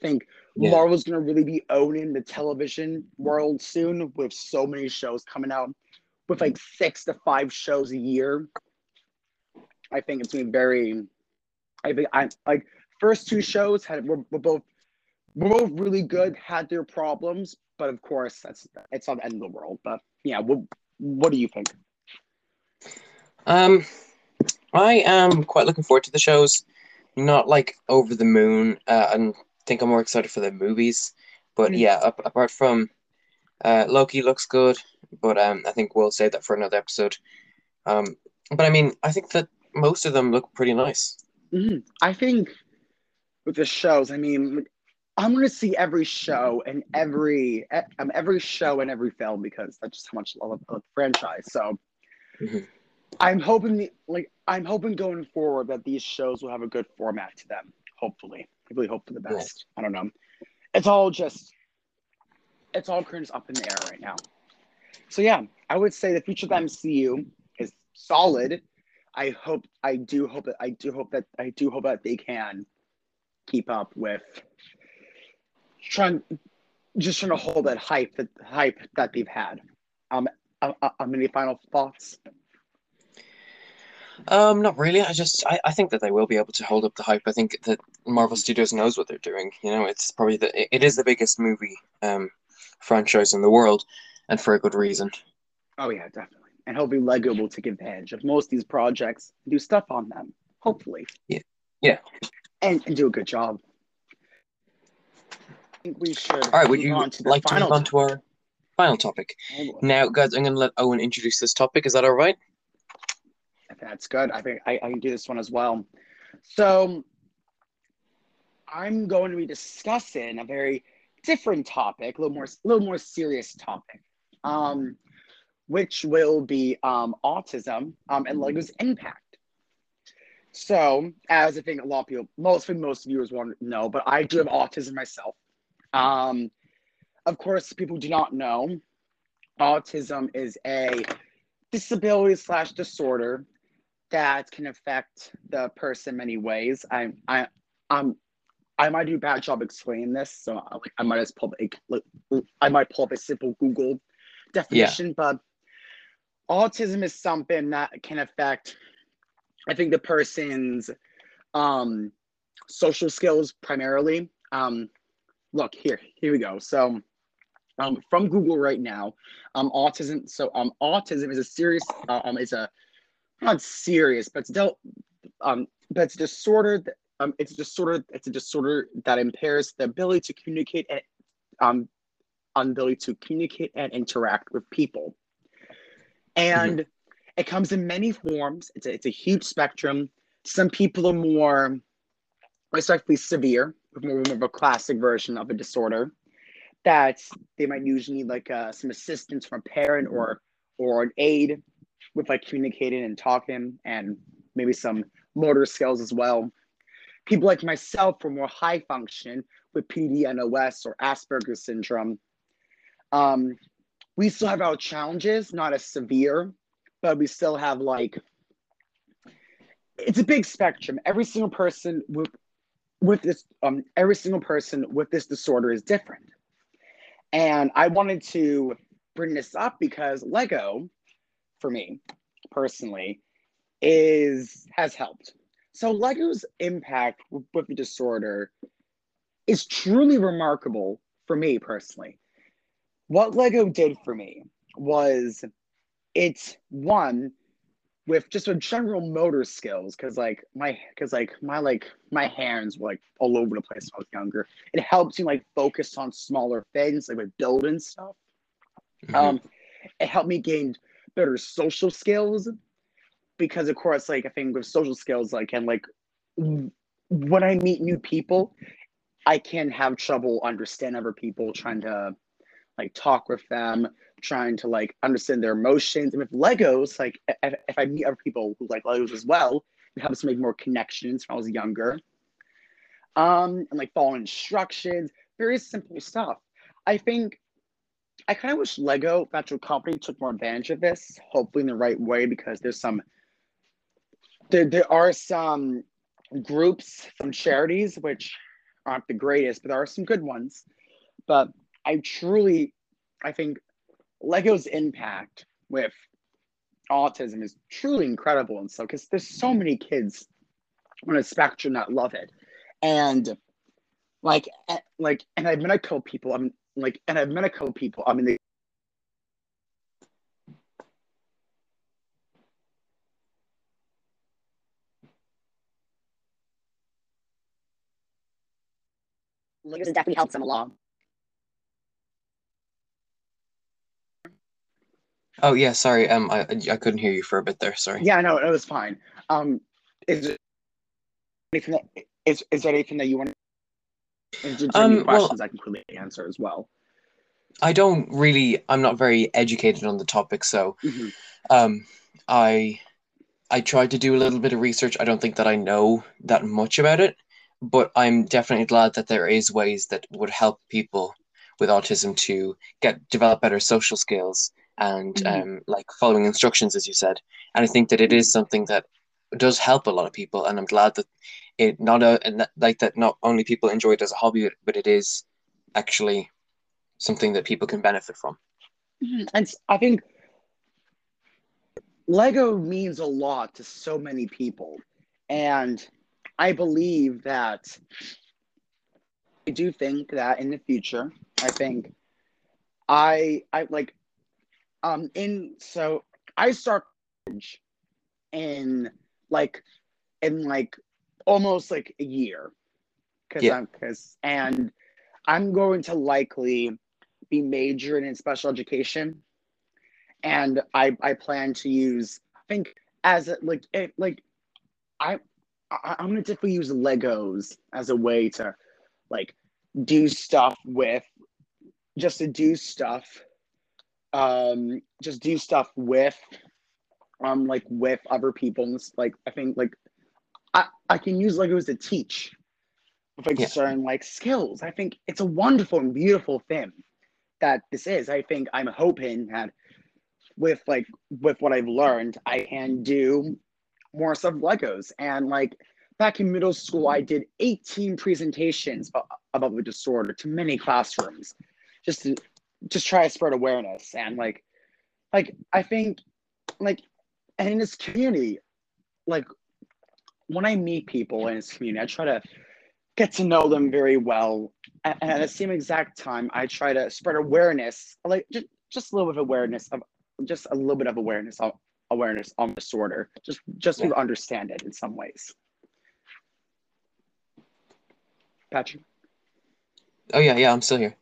I think Yeah. Marvel's gonna really be owning the television world soon with so many shows coming out, with like six to five shows a year. I think it's gonna be very. I think I like first two shows had were, were both were both really good, had their problems, but of course that's it's not the end of the world. But yeah, what what do you think? Um, I am quite looking forward to the shows. Not like over the moon. Uh, think I'm more excited for the movies. But Mm. yeah, ap- apart from uh, Loki looks good, but um, I think we'll save that for another episode. Um, but I mean, I think that most of them look pretty nice. Mhm. I think with the shows, I mean, I'm gonna see every show and every um, every show and every film because that's just how much I love the franchise. So Mhm. I'm hoping, the, like, I'm hoping going forward that these shows will have a good format to them. Hopefully, I really hope for the Yeah. best. I don't know. It's all just, it's all current up in the air right now. So yeah, I would say the future of the MCU is solid. I hope I do hope that I do hope that I do hope that they can keep up with trying just trying to hold that hype that hype that they've had. Um, uh, um, any final thoughts? Um, not really. I just I, I think that they will be able to hold up the hype. I think that Marvel Studios knows what they're doing. You know, it's probably the it is the biggest movie um franchise in the world, and for a good reason. Oh yeah, definitely. And hopefully Lego will take advantage of most of these projects, do stuff on them. Hopefully. Yeah. Yeah. And, and do a good job. I think we should. All right. Would you like to move on to our final topic? Oh, now, guys, I'm going to let Owen introduce this topic. Is that all right? That's good. I think I, I can do this one as well. So, I'm going to be discussing a very different topic, a little more, a little more serious topic, um, which will be um, autism um, and Lego's impact. So, as I think a lot of people, most most viewers want to know, but I do have autism myself. Um, of course, people do not know, autism is a disability slash disorder that can affect the person many ways. I I um I might do a bad job explaining this, so I, like I might just pull like, I might pull up a simple Google definition, yeah. but autism is something that can affect I think the person's um social skills primarily. Um look here, here we go. So um, from Google right now. Um, autism. So um, autism is a serious. Uh, um, is a not serious, but it's dealt. Um, but it's a disorder. That, um, it's a disorder. It's a disorder that impairs the ability to communicate and um, ability to communicate and interact with people. And mm-hmm. it comes in many forms. It's a, it's a huge spectrum. Some people are more respectfully severe, with more of a classic version of a disorder that they might usually need like uh, some assistance from a parent or or an aid with like communicating and talking and maybe some motor skills as well. People like myself were more high function with PDD-NOS or Asperger's syndrome. Um, we still have our challenges, not as severe, but we still have like it's a big spectrum. Every single person with with this um every single person with this disorder is different. And I wanted to bring this up because Lego, for me personally, is has helped. So Lego's impact with the disorder is truly remarkable for me personally. What Lego did for me was it's one with just a general motor skills because like my because like my like my hands were like all over the place when I was younger. It helps you like focus on smaller things like with building stuff. Mm-hmm. Um, it helped me gain better social skills because of course like I think with social skills like and like when I meet new people, I can have trouble understand other people trying to like talk with them trying to like understand their emotions. And with Legos, like if, if I meet other people who like Legos as well, it helps make more connections when I was younger. Um, and like follow instructions, very simple stuff. I think I kind of wish Lego Metro Company took more advantage of this, hopefully in the right way, because there's some there, there are some groups, some charities which aren't the greatest, but there are some good ones. But I truly I think Lego's impact with autism is truly incredible and so because there's so many kids on a spectrum that love it and like eh, like and i've met a couple people i mean like and i've met a couple people i mean they Legos definitely helps them along Oh yeah, sorry. Um, I I couldn't hear you for a bit there. Sorry. Yeah, no, it was fine. Um, is it anything that is is there anything that you want? To, um, questions well, I can quickly answer as well. I don't really. I'm not very educated on the topic, so mm-hmm. um, I I tried to do a little bit of research. I don't think that I know that much about it, but I'm definitely glad that there is ways that would help people with autism to get develop better social skills and mm-hmm. um, like following instructions, as you said. And I think that it is something that does help a lot of people, and I'm glad that it not a like that not only people enjoy it as a hobby, but it is actually something that people can benefit from. Mm-hmm. And I think Lego means a lot to so many people. And I believe that I do think that in the future, I think I I like um in so I start in like in like almost like a year. Because yeah. I'm because and I'm going to likely be majoring in special education, and I I plan to use I think as a, like it, like I, I I'm gonna definitely use Legos as a way to like do stuff with just to do stuff um just do stuff with um like with other people. Like i think like i i can use legos to teach with like yeah. certain like skills. I think it's a wonderful and beautiful thing that this is. I think i'm hoping that with like with what i've learned i can do more stuff legos. And like back in middle school i did 18 presentations about the disorder to many classrooms just to just try to spread awareness. And like like i think like and in this community like when i meet people in this community i try to get to know them very well and at the same exact time i try to spread awareness like just, just a little bit of awareness of just a little bit of awareness of awareness on disorder just just yeah. to understand it in some ways patrick oh yeah yeah i'm still here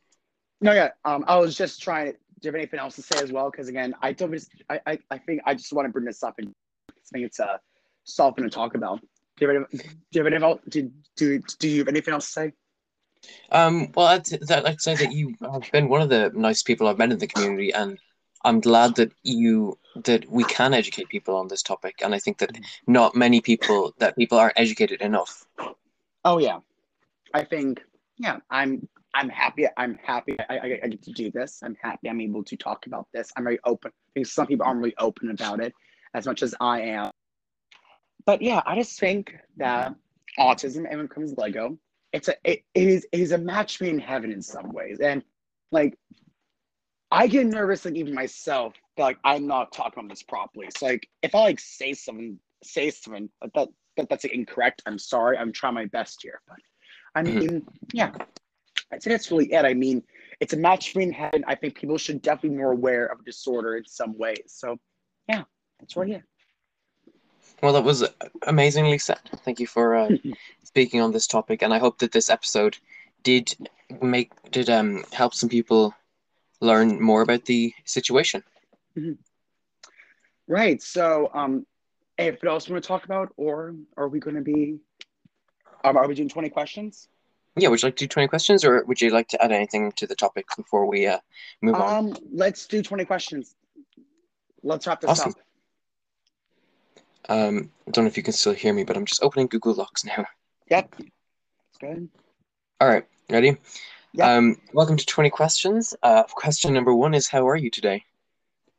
no, yeah. Um, I was just trying to. Do you have anything else to say as well? Because again, I don't. I, I, I think I just want to bring this up and I think it's uh something to talk about. Do you have any? Do you have anything else? Do, do, do you have anything else to say? Um, well, I'd, I'd like to say that you have been one of the nice people I've met in the community, and I'm glad that you that we can educate people on this topic. And I think that not many people that people aren't educated enough. Oh yeah, I think yeah, I'm I'm happy. I'm happy. I, I, I, get to do this. I'm happy. I'm able to talk about this. I'm very open. I think some people aren't really open about it as much as I am. But yeah, I just think that autism and when it comes to Lego, it's a it is it is a match made in heaven in some ways. And like, I get nervous like even myself. like I'm not talking about this properly. So like if I like say something, say something like that that that's like, incorrect, I'm sorry. I'm trying my best here, but I mm-hmm. mean, yeah, I'd say that's really it. I mean, it's a match made in heaven. I think people should definitely be more aware of disorder in some ways. So, yeah, that's right here. Well, that was amazingly said. Thank you for uh, speaking on this topic, and I hope that this episode did make did um help some people learn more about the situation. Mm-hmm. Right. So, um, if else want to talk about, or are we going to be? Um, are we doing twenty questions? yeah, would you like to do 20 questions or would you like to add anything to the topic before we uh, move um, on? Let's do 20 questions. Let's wrap this awesome. up. Um, I don't know if you can still hear me, but I'm just opening Google Docs now. Yep. Good. All right. Ready? Yep. Um, welcome to 20 questions. Uh, question number one is How are you today?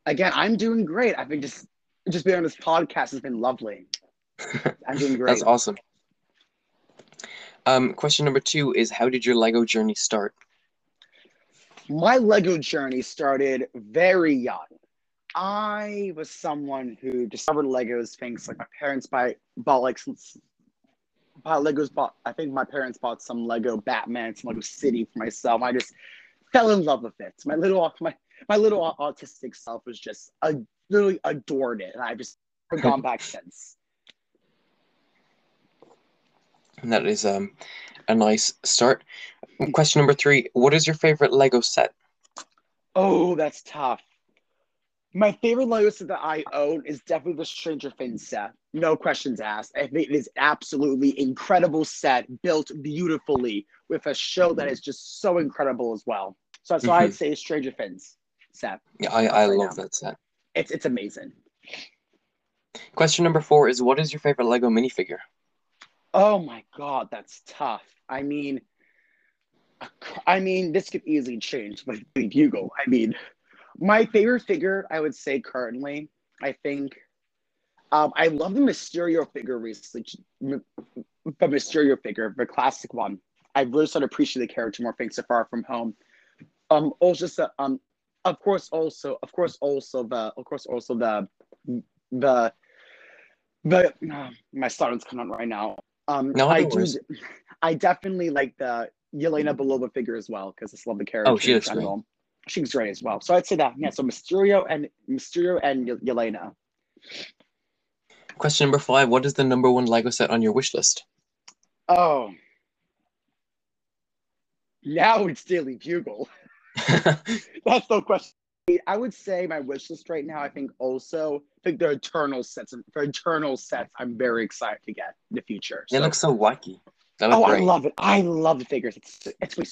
Again, I'm doing great. I've been just, just being on this podcast has been lovely. I'm doing great. That's awesome. Um, question number two is How did your Lego journey start? My Lego journey started very young. I was someone who discovered Legos things like my parents buy bought like some bought Legos bought I think my parents bought some Lego Batman, some Lego City for myself. I just fell in love with it. My little my my little autistic self was just I literally adored it, and I've just gone back since. And that is um, a nice start. Question number three What is your favorite Lego set? Oh, that's tough. My favorite Lego set that I own is definitely the Stranger Things set. No questions asked. I think it is absolutely incredible set, built beautifully with a show that is just so incredible as well. So, so mm-hmm. I'd say Stranger Things set. Yeah, I, I right love now. that set. It's it's amazing. Question number four is What is your favorite Lego minifigure? Oh my god, that's tough. I mean, I mean, this could easily change with Bugle. I mean, my favorite figure, I would say currently, I think, Um, I love the Mysterio figure recently, the Mysterio figure, the classic one. I really started to appreciate the character more thanks to Far From Home. Um, also, um, of course, also, of course, also the, of course, also the, the, the, uh, my starting's coming on right now. Um, No, I do, worries. I definitely like the Yelena Belova figure as well because I just love the character. Oh, she looks great. She looks great as well. So I'd say that yeah. So Mysterio and Mysterio and Ye- Yelena. Question number five: What is the number one Lego set on your wish list? Oh, now it's Daily Bugle. That's no question. I would say my wish list right now. I think also I think the Eternal sets. For Eternal sets, I'm very excited to get in the future. They So- look so wacky. Oh, great. I love it. I love the figures. It's it's really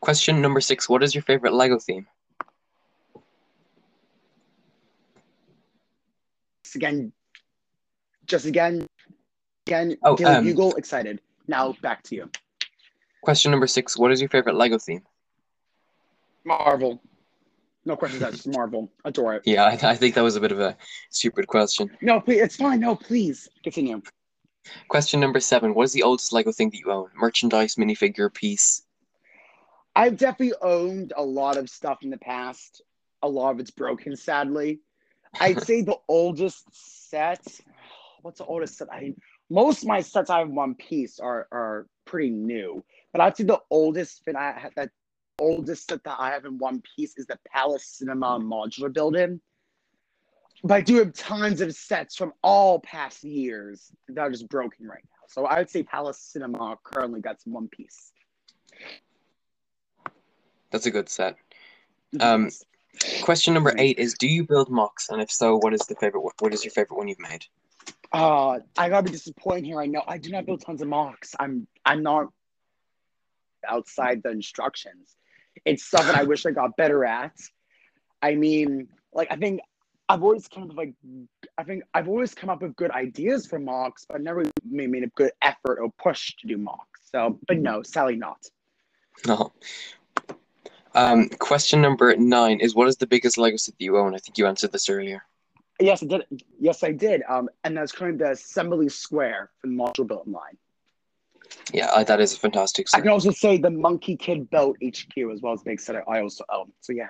Question number six: What is your favorite Lego theme? Just again, just again, again. Oh, Daily um, Bugle excited. Now back to you. Question number six: What is your favorite Lego theme? Marvel. No questions asked. Just Marvel. Adore it. Yeah, I, I think that was a bit of a stupid question. No, please. It's fine. No, please continue. Question number seven: What is the oldest Lego thing that you own? Merchandise, minifigure, piece. I've definitely owned a lot of stuff in the past. A lot of it's broken, sadly. I'd say the oldest set. What's the oldest set? I mean, most of my sets I have in one piece are are pretty new, but I'd say the oldest that I have that oldest set that I have in one piece is the Palace Cinema modular building. But I do have tons of sets from all past years that are just broken right now. So I would say Palace Cinema currently got some one piece. That's a good set. Um, Question number eight is: Do you build MOCs? And if so, what is the favorite? one- What is your favorite one you've made? Uh, I gotta be disappointed here. I know I do not build tons of MOCs. I'm I'm not outside the instructions. It's something I wish I got better at. I mean, like I think I've always come up with like I think I've always come up with good ideas for MOCs, but never made, made a good effort or push to do MOCs. So, but no, Sally not. No. Um, question number nine is: What is the biggest Lego set that you own? I think you answered this earlier. Yes, I did. Yes, I did. Um, and that's currently the Assembly Square from the module building line. Yeah, uh, that is a fantastic set. I can also say the Monkie Kid Boat HQ as well as big set I also own. So yeah.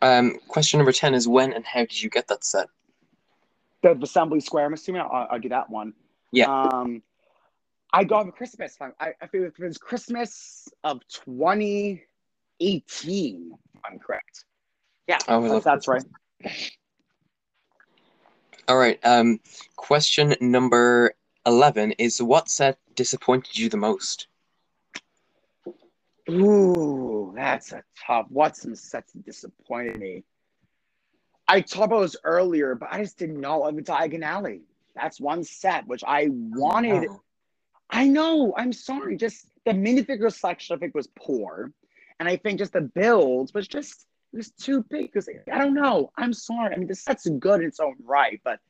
Um, question number ten is: When and how did you get that set? the Assembly Square. I'm assuming I'll, I'll do that one. Yeah. Um, I got it for Christmas. time. I, I feel it was Christmas of 2018. If I'm correct. Yeah, Oh, that's, right. All right. Um, question number eleven is: What set disappointed you the most? Ooh, that's a tough. What's some sets that disappointed me? I talked about this earlier, but I just did not love the Diagon Alley. That's one set which I wanted. Oh, I know. I'm sorry. Just the minifigure selection, I think, was poor, and I think just the build was just it was too big. Because I don't know. I'm sorry. I mean, the set's good in its own right, but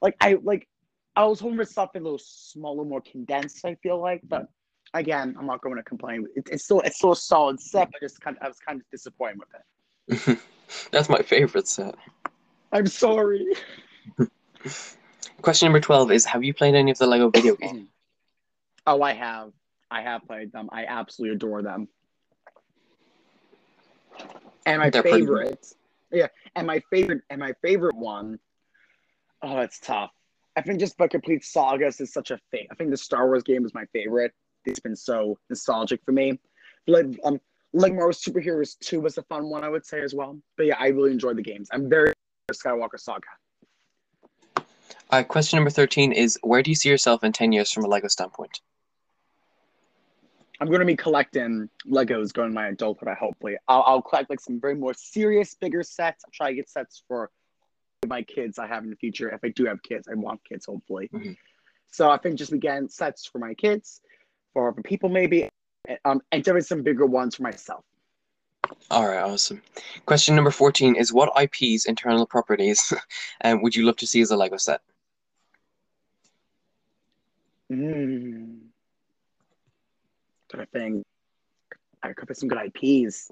like I like I was hoping for something a little smaller, more condensed. I feel like, but again, I'm not going to complain. It, it's still it's still a solid set, but just kind of I was kind of disappointed with it. That's my favorite set. I'm sorry. Question number twelve is: Have you played any of the Lego video game? oh, I have. I have played them. I absolutely adore them. And my They're favorite, yeah, and my favorite, and my favorite one. Oh, that's tough. I think just the complete sagas is such a thing. I think the Star Wars game is my favorite. It's been so nostalgic for me. Like, um, like Marvel Superheroes Two was a fun one, I would say as well. But yeah, I really enjoyed the games. I'm very Skywalker Saga. Uh, question number thirteen is: Where do you see yourself in ten years from a Lego standpoint? I'm going to be collecting Legos going my adulthood. I hopefully I'll, I'll collect like some very more serious, bigger sets. I'll try to get sets for my kids I have in the future. If I do have kids, I want kids hopefully. Mhm. So I think just again sets for my kids, for other people maybe, um, and is some bigger ones for myself. All right, awesome. Question number 14 is what IPs, internal properties, um, would you love to see as a Lego set? Mm. But I think I could put some good IPs.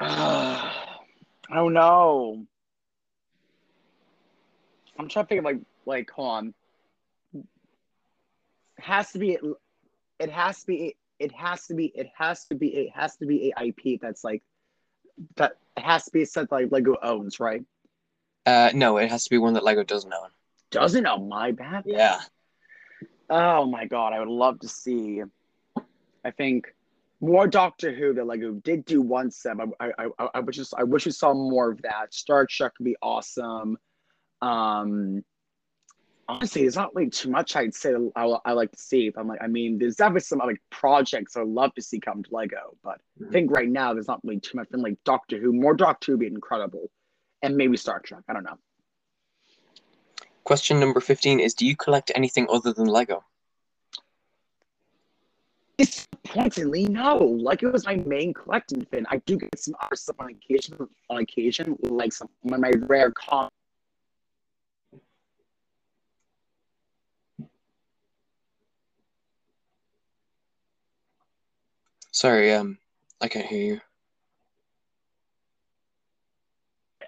Uh, I don't know. I'm trying to think of like like hold on. It has to be. It has to be. It has to be. It has to be. It has to be a IP that's like that. It has to be a set like Lego owns, right? Uh, no, it has to be one that Lego doesn't own. Doesn't own my bad. Yeah. Oh my god, I would love to see. I think more Doctor Who that Lego did do one set. I, I, I, I wish just I wish we saw more of that. Star Trek would be awesome. Um, honestly, there's not really too much I'd say I, I like to see. If I'm like, I mean, there's definitely some like projects I'd love to see come to Lego, but mm-hmm. I think right now there's not really too much. Been like Doctor Who, more Doctor Who would be incredible, and maybe Star Trek. I don't know. Question number 15 is Do you collect anything other than Lego? Disappointingly, no. Like it was my main collecting thing. I do get some other stuff on occasion, on occasion, like some of my rare comics. Sorry, um, I can't hear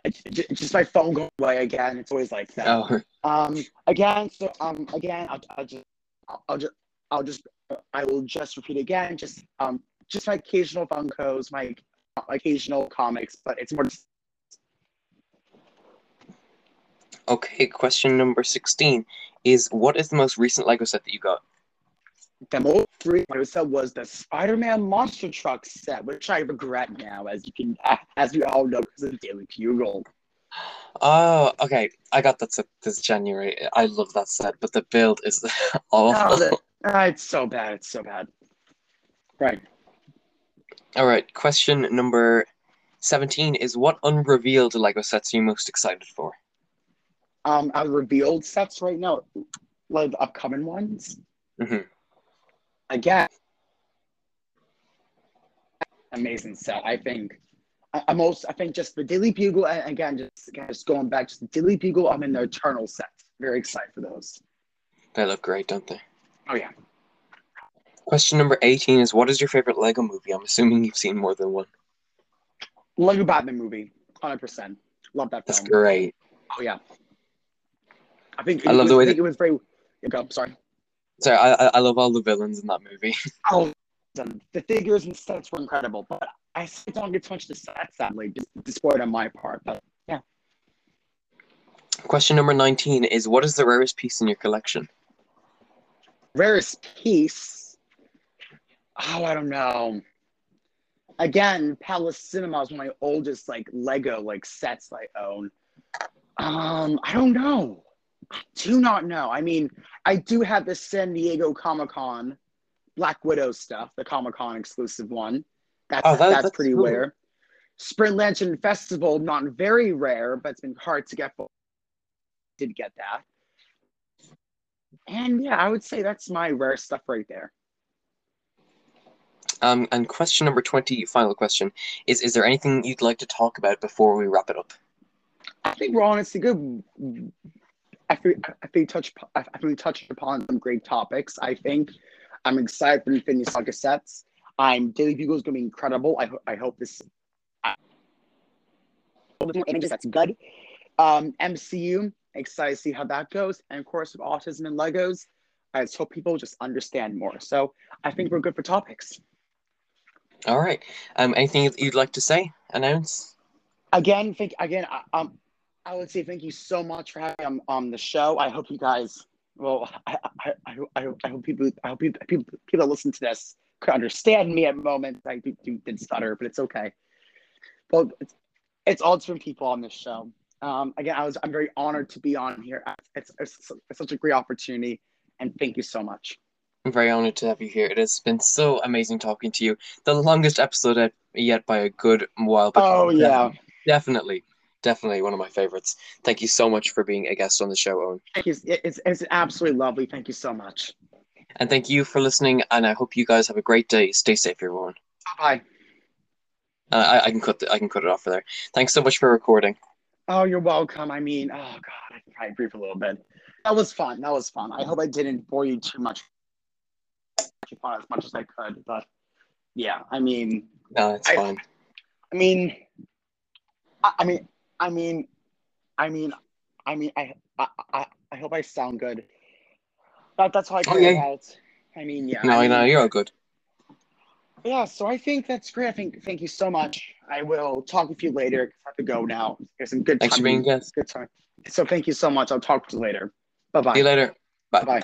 you. just my phone going away again. It's always like that. Oh. Um, again, so um, again, I'll, I'll just, I'll just, I'll just, I will just repeat again. Just um, just my occasional Funkos, my occasional comics, but it's more. Okay, question number sixteen is: What is the most recent Lego set that you got? The most recent set was the Spider-Man Monster Truck set, which I regret now, as you can, as we all know, because of Daily Bugle. Oh, okay. I got that set this January. I love that set, but the build is awful. No, the, uh, it's so bad. It's so bad. Right. All right. Question number 17 is what unrevealed Lego sets are you most excited for? Um, revealed sets right now, like upcoming ones. Mm-hmm. Again, amazing set. I think I, am also I think just the Daily Bugle and again just again, just going back just the Daily Bugle. I'm in the Eternal set. Very excited for those. They look great, don't they? Oh yeah. Question number 18 is what is your favorite Lego movie? I'm assuming you've seen more than one. Lego Batman movie, hundred percent. Love that film. That's great. Oh yeah. I think I love was, the way that, it was very. Go, sorry. Sorry, I I love all the villains in that movie. Oh, the figures and sets were incredible, but I still don't get too much to set, sadly, disappointed on my part. But yeah. Question number 19 is What is the rarest piece in your collection? Rarest piece? Oh, I don't know. Again, Palace Cinema is one of my oldest like Lego like sets I own. Um, I don't know. I do not know. I mean, I do have the San Diego Comic Con Black Widow stuff, the Comic Con exclusive one. That's oh, that, that's, that's, pretty cool. rare. Spring Lantern Festival, not very rare, but it's been hard to get. Did get that. And yeah, I would say that's my rare stuff right there. Um, and question number 20, final question, is Is there anything you'd like to talk about before we wrap it up? I think we're honestly good. I think, I think, touch, I think we touched upon some great topics. I think I'm excited for Infinity Saga sets. I'm Daily Bugle is going to be incredible. I, ho- I hope this. I, images, that's good. Um, MCU, excited to see how that goes. And of course, with autism and Legos, I just hope people just understand more. So I think we're good for topics. All right. Um, anything you'd like to say? Announce? Again, think again. Um, I would say thank you so much for having me on, on the show. I hope you guys well, I, I, I, I, I hope people, I hope people, people, people that listen to this could understand me at moments. I do, do, did stutter, but it's okay. Well, it's, it's all different people on this show. Um, again, I was, I'm very honored to be on here. It's, it's, it's such a great opportunity, and thank you so much. I'm very honored to have you here. It has been so amazing talking to you. The longest episode yet by a good while. But oh yeah, definitely definitely one of my favorites. Thank you so much for being a guest on the show, Owen. Thank It's, it's, it's absolutely lovely. Thank you so much. And thank you for listening. And I hope you guys have a great day. Stay safe, everyone. Bye. Uh, I, I, can cut the, I can cut it off for there. Thanks so much for recording. Oh, you're welcome. I mean, oh god, I can probably brief a little bit. That was fun. That was fun. I hope I didn't bore you too much. As much as I could, but yeah, I mean, no, it's I, fine. I mean, I, I mean, I mean, I mean, I mean, I I, I, hope I sound good. That, that's how I Oh, care yeah. about. I mean, yeah. No, I no, mean, you're all good. Yeah, so I think that's great. I think thank you so much. I will talk with you later. I have to go now. There's some good Thanks for being guest. Good time. So thank you so much. I'll talk to you later. Bye bye. See you later. Bye. Bye.